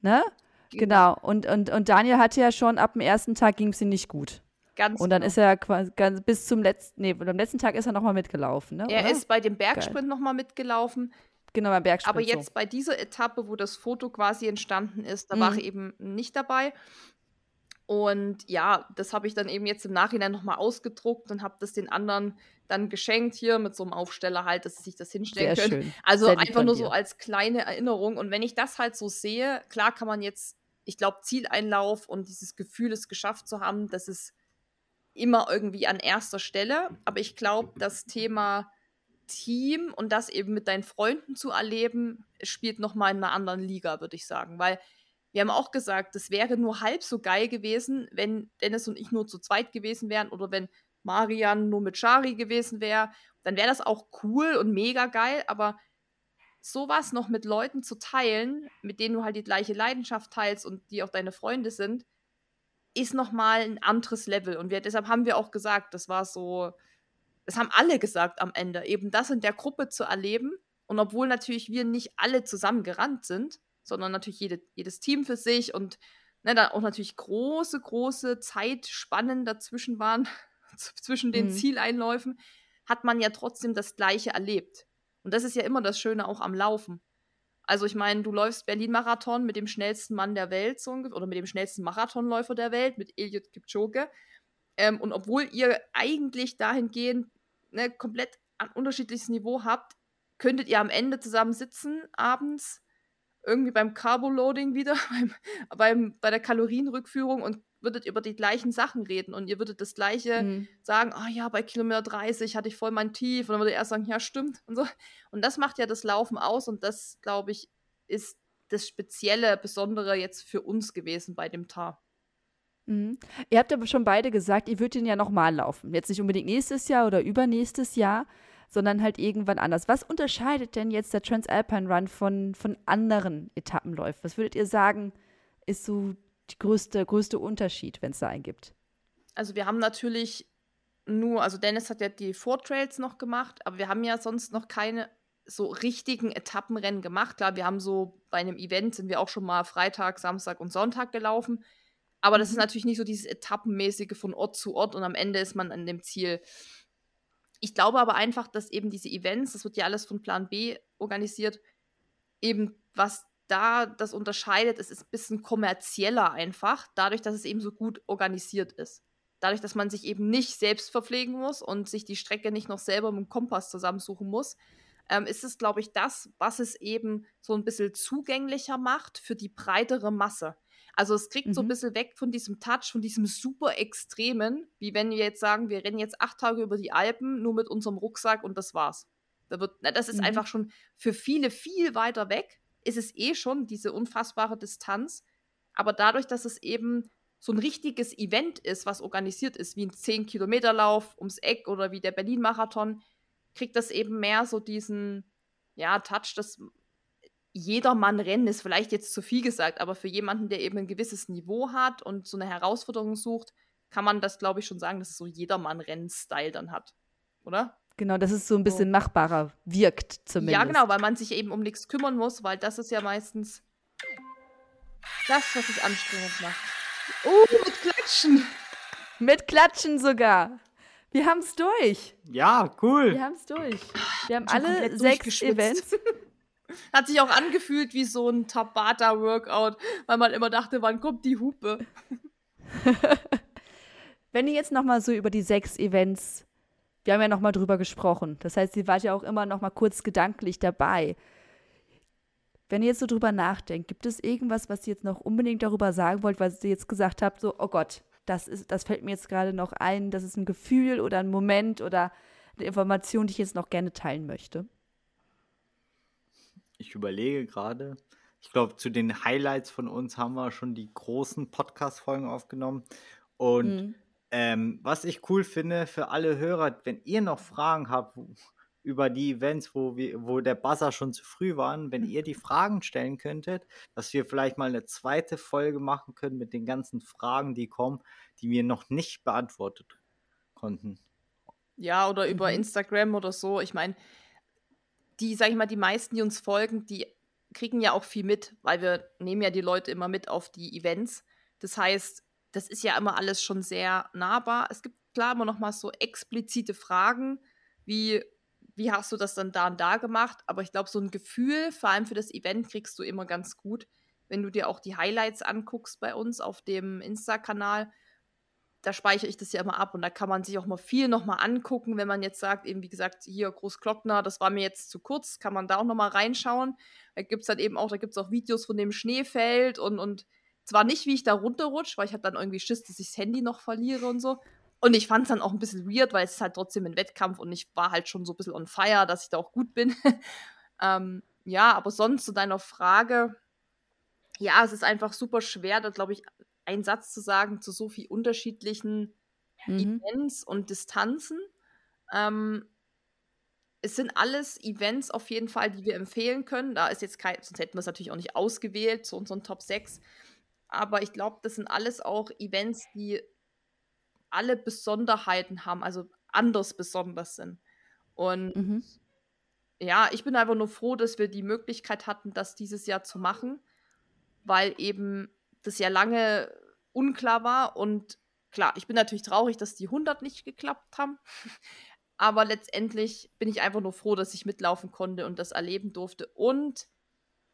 Ne? Genau. genau. Und, und, und Daniel hatte ja schon ab dem ersten Tag ging es ihm nicht gut. Ganz und dann genau. ist er quasi ganz, bis zum letzten, nee, am letzten Tag ist er nochmal mitgelaufen, ne? Er oder? ist bei dem Bergsprint nochmal mitgelaufen. Genau, beim Bergsprint. Aber jetzt so. bei dieser Etappe, wo das Foto quasi entstanden ist, da mhm. war er eben nicht dabei. Und ja, das habe ich dann eben jetzt im Nachhinein nochmal ausgedruckt und habe das den anderen dann geschenkt hier mit so einem Aufsteller halt, dass sie sich das hinstellen Sehr können. Schön. Also Sehr einfach nur so als kleine Erinnerung. Und wenn ich das halt so sehe, klar kann man jetzt, ich glaube, Zieleinlauf und dieses Gefühl, es geschafft zu haben, das ist immer irgendwie an erster Stelle. Aber ich glaube, das Thema Team und das eben mit deinen Freunden zu erleben, spielt nochmal in einer anderen Liga, würde ich sagen. Weil wir haben auch gesagt, es wäre nur halb so geil gewesen, wenn Dennis und ich nur zu zweit gewesen wären oder wenn Marian nur mit Shari gewesen wäre. Dann wäre das auch cool und mega geil, aber sowas noch mit Leuten zu teilen, mit denen du halt die gleiche Leidenschaft teilst und die auch deine Freunde sind, ist nochmal ein anderes Level. Und wir, deshalb haben wir auch gesagt, das war so, das haben alle gesagt am Ende, eben das in der Gruppe zu erleben. Und obwohl natürlich wir nicht alle zusammen gerannt sind, sondern natürlich jede, jedes Team für sich und ne, da auch natürlich große, große Zeitspannen dazwischen waren, zwischen den mhm. Zieleinläufen, hat man ja trotzdem das Gleiche erlebt. Und das ist ja immer das Schöne auch am Laufen. Also ich meine, du läufst Berlin-Marathon mit dem schnellsten Mann der Welt so, oder mit dem schnellsten Marathonläufer der Welt, mit Eliud Kipchoge. Ähm, und obwohl ihr eigentlich dahingehend ne, komplett ein unterschiedliches Niveau habt, könntet ihr am Ende zusammen sitzen, abends, irgendwie beim Carboloading wieder, beim, beim, bei der Kalorienrückführung und würdet über die gleichen Sachen reden und ihr würdet das gleiche mhm. sagen, ah oh ja, bei Kilometer 30 hatte ich voll mein Tief und dann würde er sagen, ja, stimmt und so. Und das macht ja das Laufen aus und das, glaube ich, ist das spezielle, besondere jetzt für uns gewesen bei dem Tar. Mhm. Ihr habt aber schon beide gesagt, ihr würdet ihn ja nochmal laufen. Jetzt nicht unbedingt nächstes Jahr oder übernächstes Jahr, sondern halt irgendwann anders. Was unterscheidet denn jetzt der Transalpine Run von, von anderen Etappenläufen? Was würdet ihr sagen, ist so der größte, größte Unterschied, wenn es da einen gibt? Also wir haben natürlich nur, also Dennis hat ja die Vortrails noch gemacht, aber wir haben ja sonst noch keine so richtigen Etappenrennen gemacht. Klar, wir haben so bei einem Event sind wir auch schon mal Freitag, Samstag und Sonntag gelaufen. Aber das ist mhm. natürlich nicht so dieses Etappenmäßige von Ort zu Ort und am Ende ist man an dem Ziel. Ich glaube aber einfach, dass eben diese Events, das wird ja alles von Plan B organisiert, eben was da das unterscheidet, es ist ein bisschen kommerzieller einfach, dadurch, dass es eben so gut organisiert ist. Dadurch, dass man sich eben nicht selbst verpflegen muss und sich die Strecke nicht noch selber mit dem Kompass zusammensuchen muss, ähm, ist es, glaube ich, das, was es eben so ein bisschen zugänglicher macht für die breitere Masse. Also es kriegt mhm. so ein mhm. bisschen weg von diesem Touch, von diesem super Extremen, wie wenn wir jetzt sagen, wir rennen jetzt acht Tage über die Alpen, nur mit unserem Rucksack und das war's. Da wird, na, das ist mhm. einfach schon für viele viel weiter weg. Ist es eh schon diese unfassbare Distanz. Aber dadurch, dass es eben so ein richtiges Event ist, was organisiert ist, wie ein 10-Kilometer-Lauf ums Eck oder wie der Berlin-Marathon, kriegt das eben mehr so diesen, ja, Touch, dass jedermann rennen ist vielleicht jetzt zu viel gesagt, aber für jemanden, der eben ein gewisses Niveau hat und so eine Herausforderung sucht, kann man das, glaube ich, schon sagen, dass es so jedermann Rennen-Style dann hat. Oder? Genau, dass es so ein bisschen machbarer wirkt zumindest. Ja, genau, weil man sich eben um nichts kümmern muss, weil das ist ja meistens das, was es anstrengend macht. Oh, mit Klatschen! Mit Klatschen sogar. Wir haben es durch. Ja, cool. Wir haben es durch. Wir haben alle sechs Events. Hat sich auch angefühlt wie so ein Tabata-Workout, weil man immer dachte, wann kommt die Hupe? Wenn ihr jetzt noch mal so über die sechs Events, wir haben ja noch mal drüber gesprochen. Das heißt, ihr wart ja auch immer noch mal kurz gedanklich dabei. Wenn ihr jetzt so drüber nachdenkt, gibt es irgendwas, was ihr jetzt noch unbedingt darüber sagen wollt, weil ihr jetzt gesagt habt, so, oh Gott, das, ist, das fällt mir jetzt gerade noch ein, das ist ein Gefühl oder ein Moment oder eine Information, die ich jetzt noch gerne teilen möchte? Ich überlege gerade. Ich glaube, zu den Highlights von uns haben wir schon die großen Podcast-Folgen aufgenommen. Und mhm. ähm, was ich cool finde für alle Hörer, wenn ihr noch Fragen habt über die Events, wo, wir, wo der Buzzer schon zu früh waren, wenn ihr die Fragen stellen könntet, dass wir vielleicht mal eine zweite Folge machen können mit den ganzen Fragen, die kommen, die wir noch nicht beantwortet konnten. Ja, oder über mhm. Instagram oder so. Ich meine, die, sag ich mal, die meisten, die uns folgen, die kriegen ja auch viel mit, weil wir nehmen ja die Leute immer mit auf die Events. Das heißt, das ist ja immer alles schon sehr nahbar. Es gibt klar immer noch mal so explizite Fragen, wie wie hast du das dann da und da gemacht? Aber ich glaube, so ein Gefühl, vor allem für das Event, kriegst du immer ganz gut, wenn du dir auch die Highlights anguckst bei uns auf dem Insta-Kanal da speichere ich das ja immer ab und da kann man sich auch mal viel nochmal angucken, wenn man jetzt sagt, eben wie gesagt, hier Großglockner, das war mir jetzt zu kurz, kann man da auch nochmal reinschauen. Da gibt es dann eben auch, da gibt es auch Videos von dem Schneefeld und, und zwar nicht, wie ich da runterrutsche, weil ich habe dann irgendwie Schiss, dass ich das Handy noch verliere und so. Und ich fand es dann auch ein bisschen weird, weil es ist halt trotzdem ein Wettkampf und ich war halt schon so ein bisschen on fire, dass ich da auch gut bin. ähm, ja, aber sonst zu deiner Frage, ja, es ist einfach super schwer, da glaube ich einen Satz zu sagen zu so vielen unterschiedlichen mhm. Events und Distanzen. Ähm, es sind alles Events auf jeden Fall, die wir empfehlen können. Da ist jetzt kein, sonst hätten wir es natürlich auch nicht ausgewählt zu unseren Top 6. Aber ich glaube, das sind alles auch Events, die alle Besonderheiten haben, also anders besonders sind. Und mhm. ja, ich bin einfach nur froh, dass wir die Möglichkeit hatten, das dieses Jahr zu machen, weil eben das ja lange unklar war. Und klar, ich bin natürlich traurig, dass die 100 nicht geklappt haben. Aber letztendlich bin ich einfach nur froh, dass ich mitlaufen konnte und das erleben durfte. Und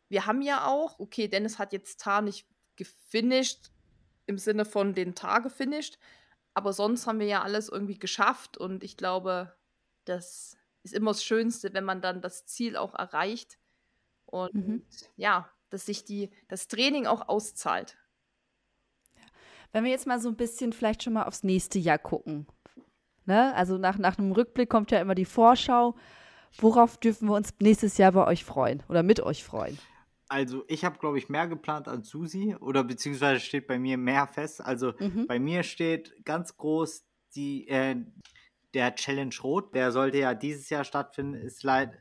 wir haben ja auch, okay, Dennis hat jetzt Tar nicht gefinisht, im Sinne von den Tar gefinisht, aber sonst haben wir ja alles irgendwie geschafft und ich glaube, das ist immer das Schönste, wenn man dann das Ziel auch erreicht. Und mhm. ja, dass sich die, das Training auch auszahlt. Wenn wir jetzt mal so ein bisschen vielleicht schon mal aufs nächste Jahr gucken. Ne? Also nach, nach einem Rückblick kommt ja immer die Vorschau. Worauf dürfen wir uns nächstes Jahr bei euch freuen oder mit euch freuen? Also ich habe, glaube ich, mehr geplant als Susi oder beziehungsweise steht bei mir mehr fest. Also mhm. bei mir steht ganz groß die, äh, der Challenge Rot. Der sollte ja dieses Jahr stattfinden. Ist leider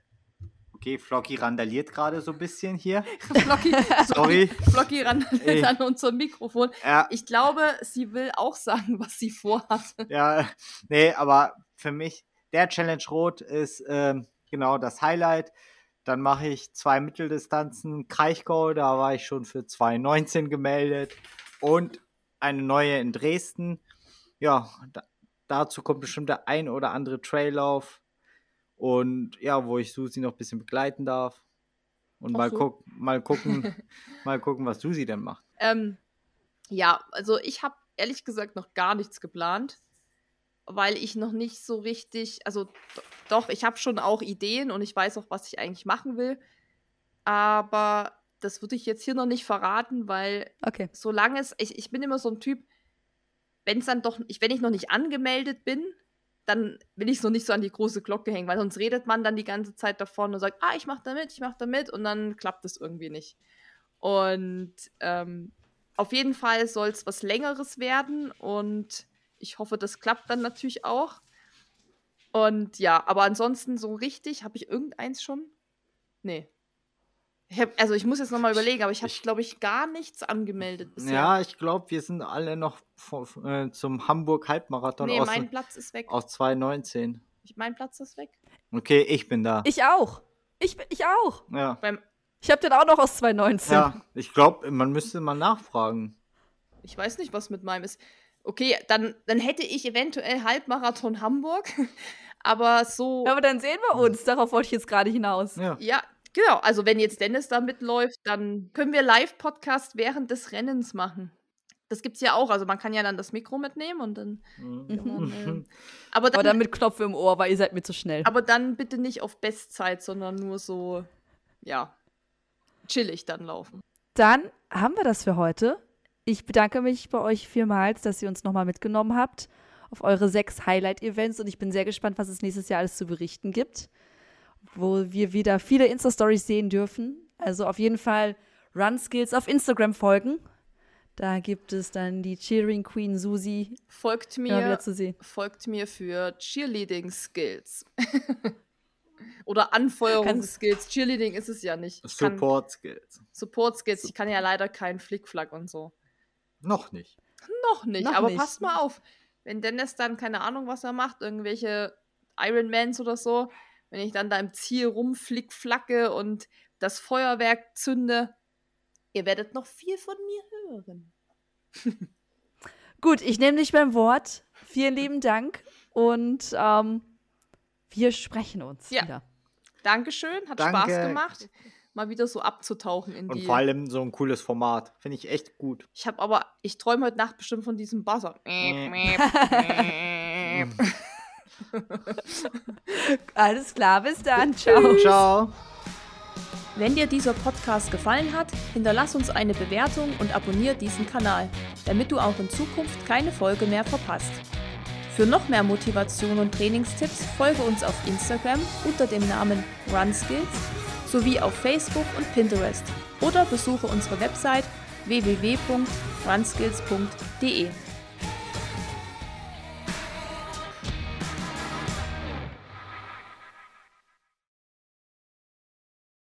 Okay, Flocky randaliert gerade so ein bisschen hier. Flocky, Sorry. Flocky randaliert an unserem Mikrofon. Ja. Ich glaube, sie will auch sagen, was sie vorhat. Ja, nee, aber für mich, der Challenge Rot ist ähm, genau das Highlight. Dann mache ich zwei Mitteldistanzen. Kraichgau, da war ich schon für 2,19 gemeldet. Und eine neue in Dresden. Ja, da, dazu kommt bestimmt der ein oder andere Traillauf. Und ja, wo ich Susi noch ein bisschen begleiten darf. Und mal, so. guck, mal gucken, mal gucken, was Susi denn macht. Ähm, ja, also ich habe ehrlich gesagt noch gar nichts geplant, weil ich noch nicht so richtig, also doch, ich habe schon auch Ideen und ich weiß auch, was ich eigentlich machen will. Aber das würde ich jetzt hier noch nicht verraten, weil okay. solange es, ich, ich bin immer so ein Typ, wenn es dann doch, ich, wenn ich noch nicht angemeldet bin, dann will ich so nicht so an die große Glocke hängen, weil sonst redet man dann die ganze Zeit davon und sagt, ah, ich mach da mit, ich mach da mit und dann klappt es irgendwie nicht. Und ähm, auf jeden Fall soll es was Längeres werden und ich hoffe, das klappt dann natürlich auch. Und ja, aber ansonsten so richtig, habe ich irgendeins schon? Nee, ich hab, also ich muss jetzt nochmal überlegen, aber ich habe, glaube ich, gar nichts angemeldet bisher. Ja, ich glaube, wir sind alle noch vor, äh, zum Hamburg Halbmarathon nee, aus, mein Platz ist weg. aus 2019. Mein Platz ist weg. Okay, ich bin da. Ich auch. Ich, ich auch. Ja. Beim, ich habe den auch noch aus 2019. Ja, ich glaube, man müsste mal nachfragen. Ich weiß nicht, was mit meinem ist. Okay, dann, dann hätte ich eventuell Halbmarathon Hamburg. aber so. Ja, aber dann sehen wir uns. Darauf wollte ich jetzt gerade hinaus. Ja. ja, Genau, also wenn jetzt Dennis da mitläuft, dann können wir Live-Podcast während des Rennens machen. Das gibt's ja auch, also man kann ja dann das Mikro mitnehmen und dann. Mhm. Äh, aber, dann aber dann mit Knopf im Ohr, weil ihr seid mir zu schnell. Aber dann bitte nicht auf Bestzeit, sondern nur so, ja, chillig dann laufen. Dann haben wir das für heute. Ich bedanke mich bei euch vielmals, dass ihr uns nochmal mitgenommen habt auf eure sechs Highlight-Events und ich bin sehr gespannt, was es nächstes Jahr alles zu berichten gibt wo wir wieder viele Insta-Stories sehen dürfen. Also auf jeden Fall Run Skills auf Instagram folgen. Da gibt es dann die Cheering Queen Susi. Folgt mir, folgt mir für Cheerleading Skills. Oder Anfeuerungsskills. Cheerleading ist es ja nicht. Ich Support Skills. Support Skills. Ich kann ja leider keinen Flickflack und so. Noch nicht. Noch nicht. Noch aber nicht. passt mal auf. Wenn Dennis dann keine Ahnung, was er macht, irgendwelche Ironmans oder so, wenn ich dann da im Ziel rumflickflacke und das Feuerwerk zünde, ihr werdet noch viel von mir hören. Gut, ich nehme dich beim Wort. Vielen lieben Dank und ähm, wir sprechen uns ja. wieder. Dankeschön, hat Danke. Spaß gemacht, mal wieder so abzutauchen in und die. Und vor allem so ein cooles Format, finde ich echt gut. Ich habe aber, ich träume heute Nacht bestimmt von diesem Buzzer. Alles klar, bis dann. Ciao. Ciao. Wenn dir dieser Podcast gefallen hat, hinterlass uns eine Bewertung und abonniere diesen Kanal, damit du auch in Zukunft keine Folge mehr verpasst. Für noch mehr Motivation und Trainingstipps folge uns auf Instagram unter dem Namen RunSkills sowie auf Facebook und Pinterest oder besuche unsere Website www.runskills.de.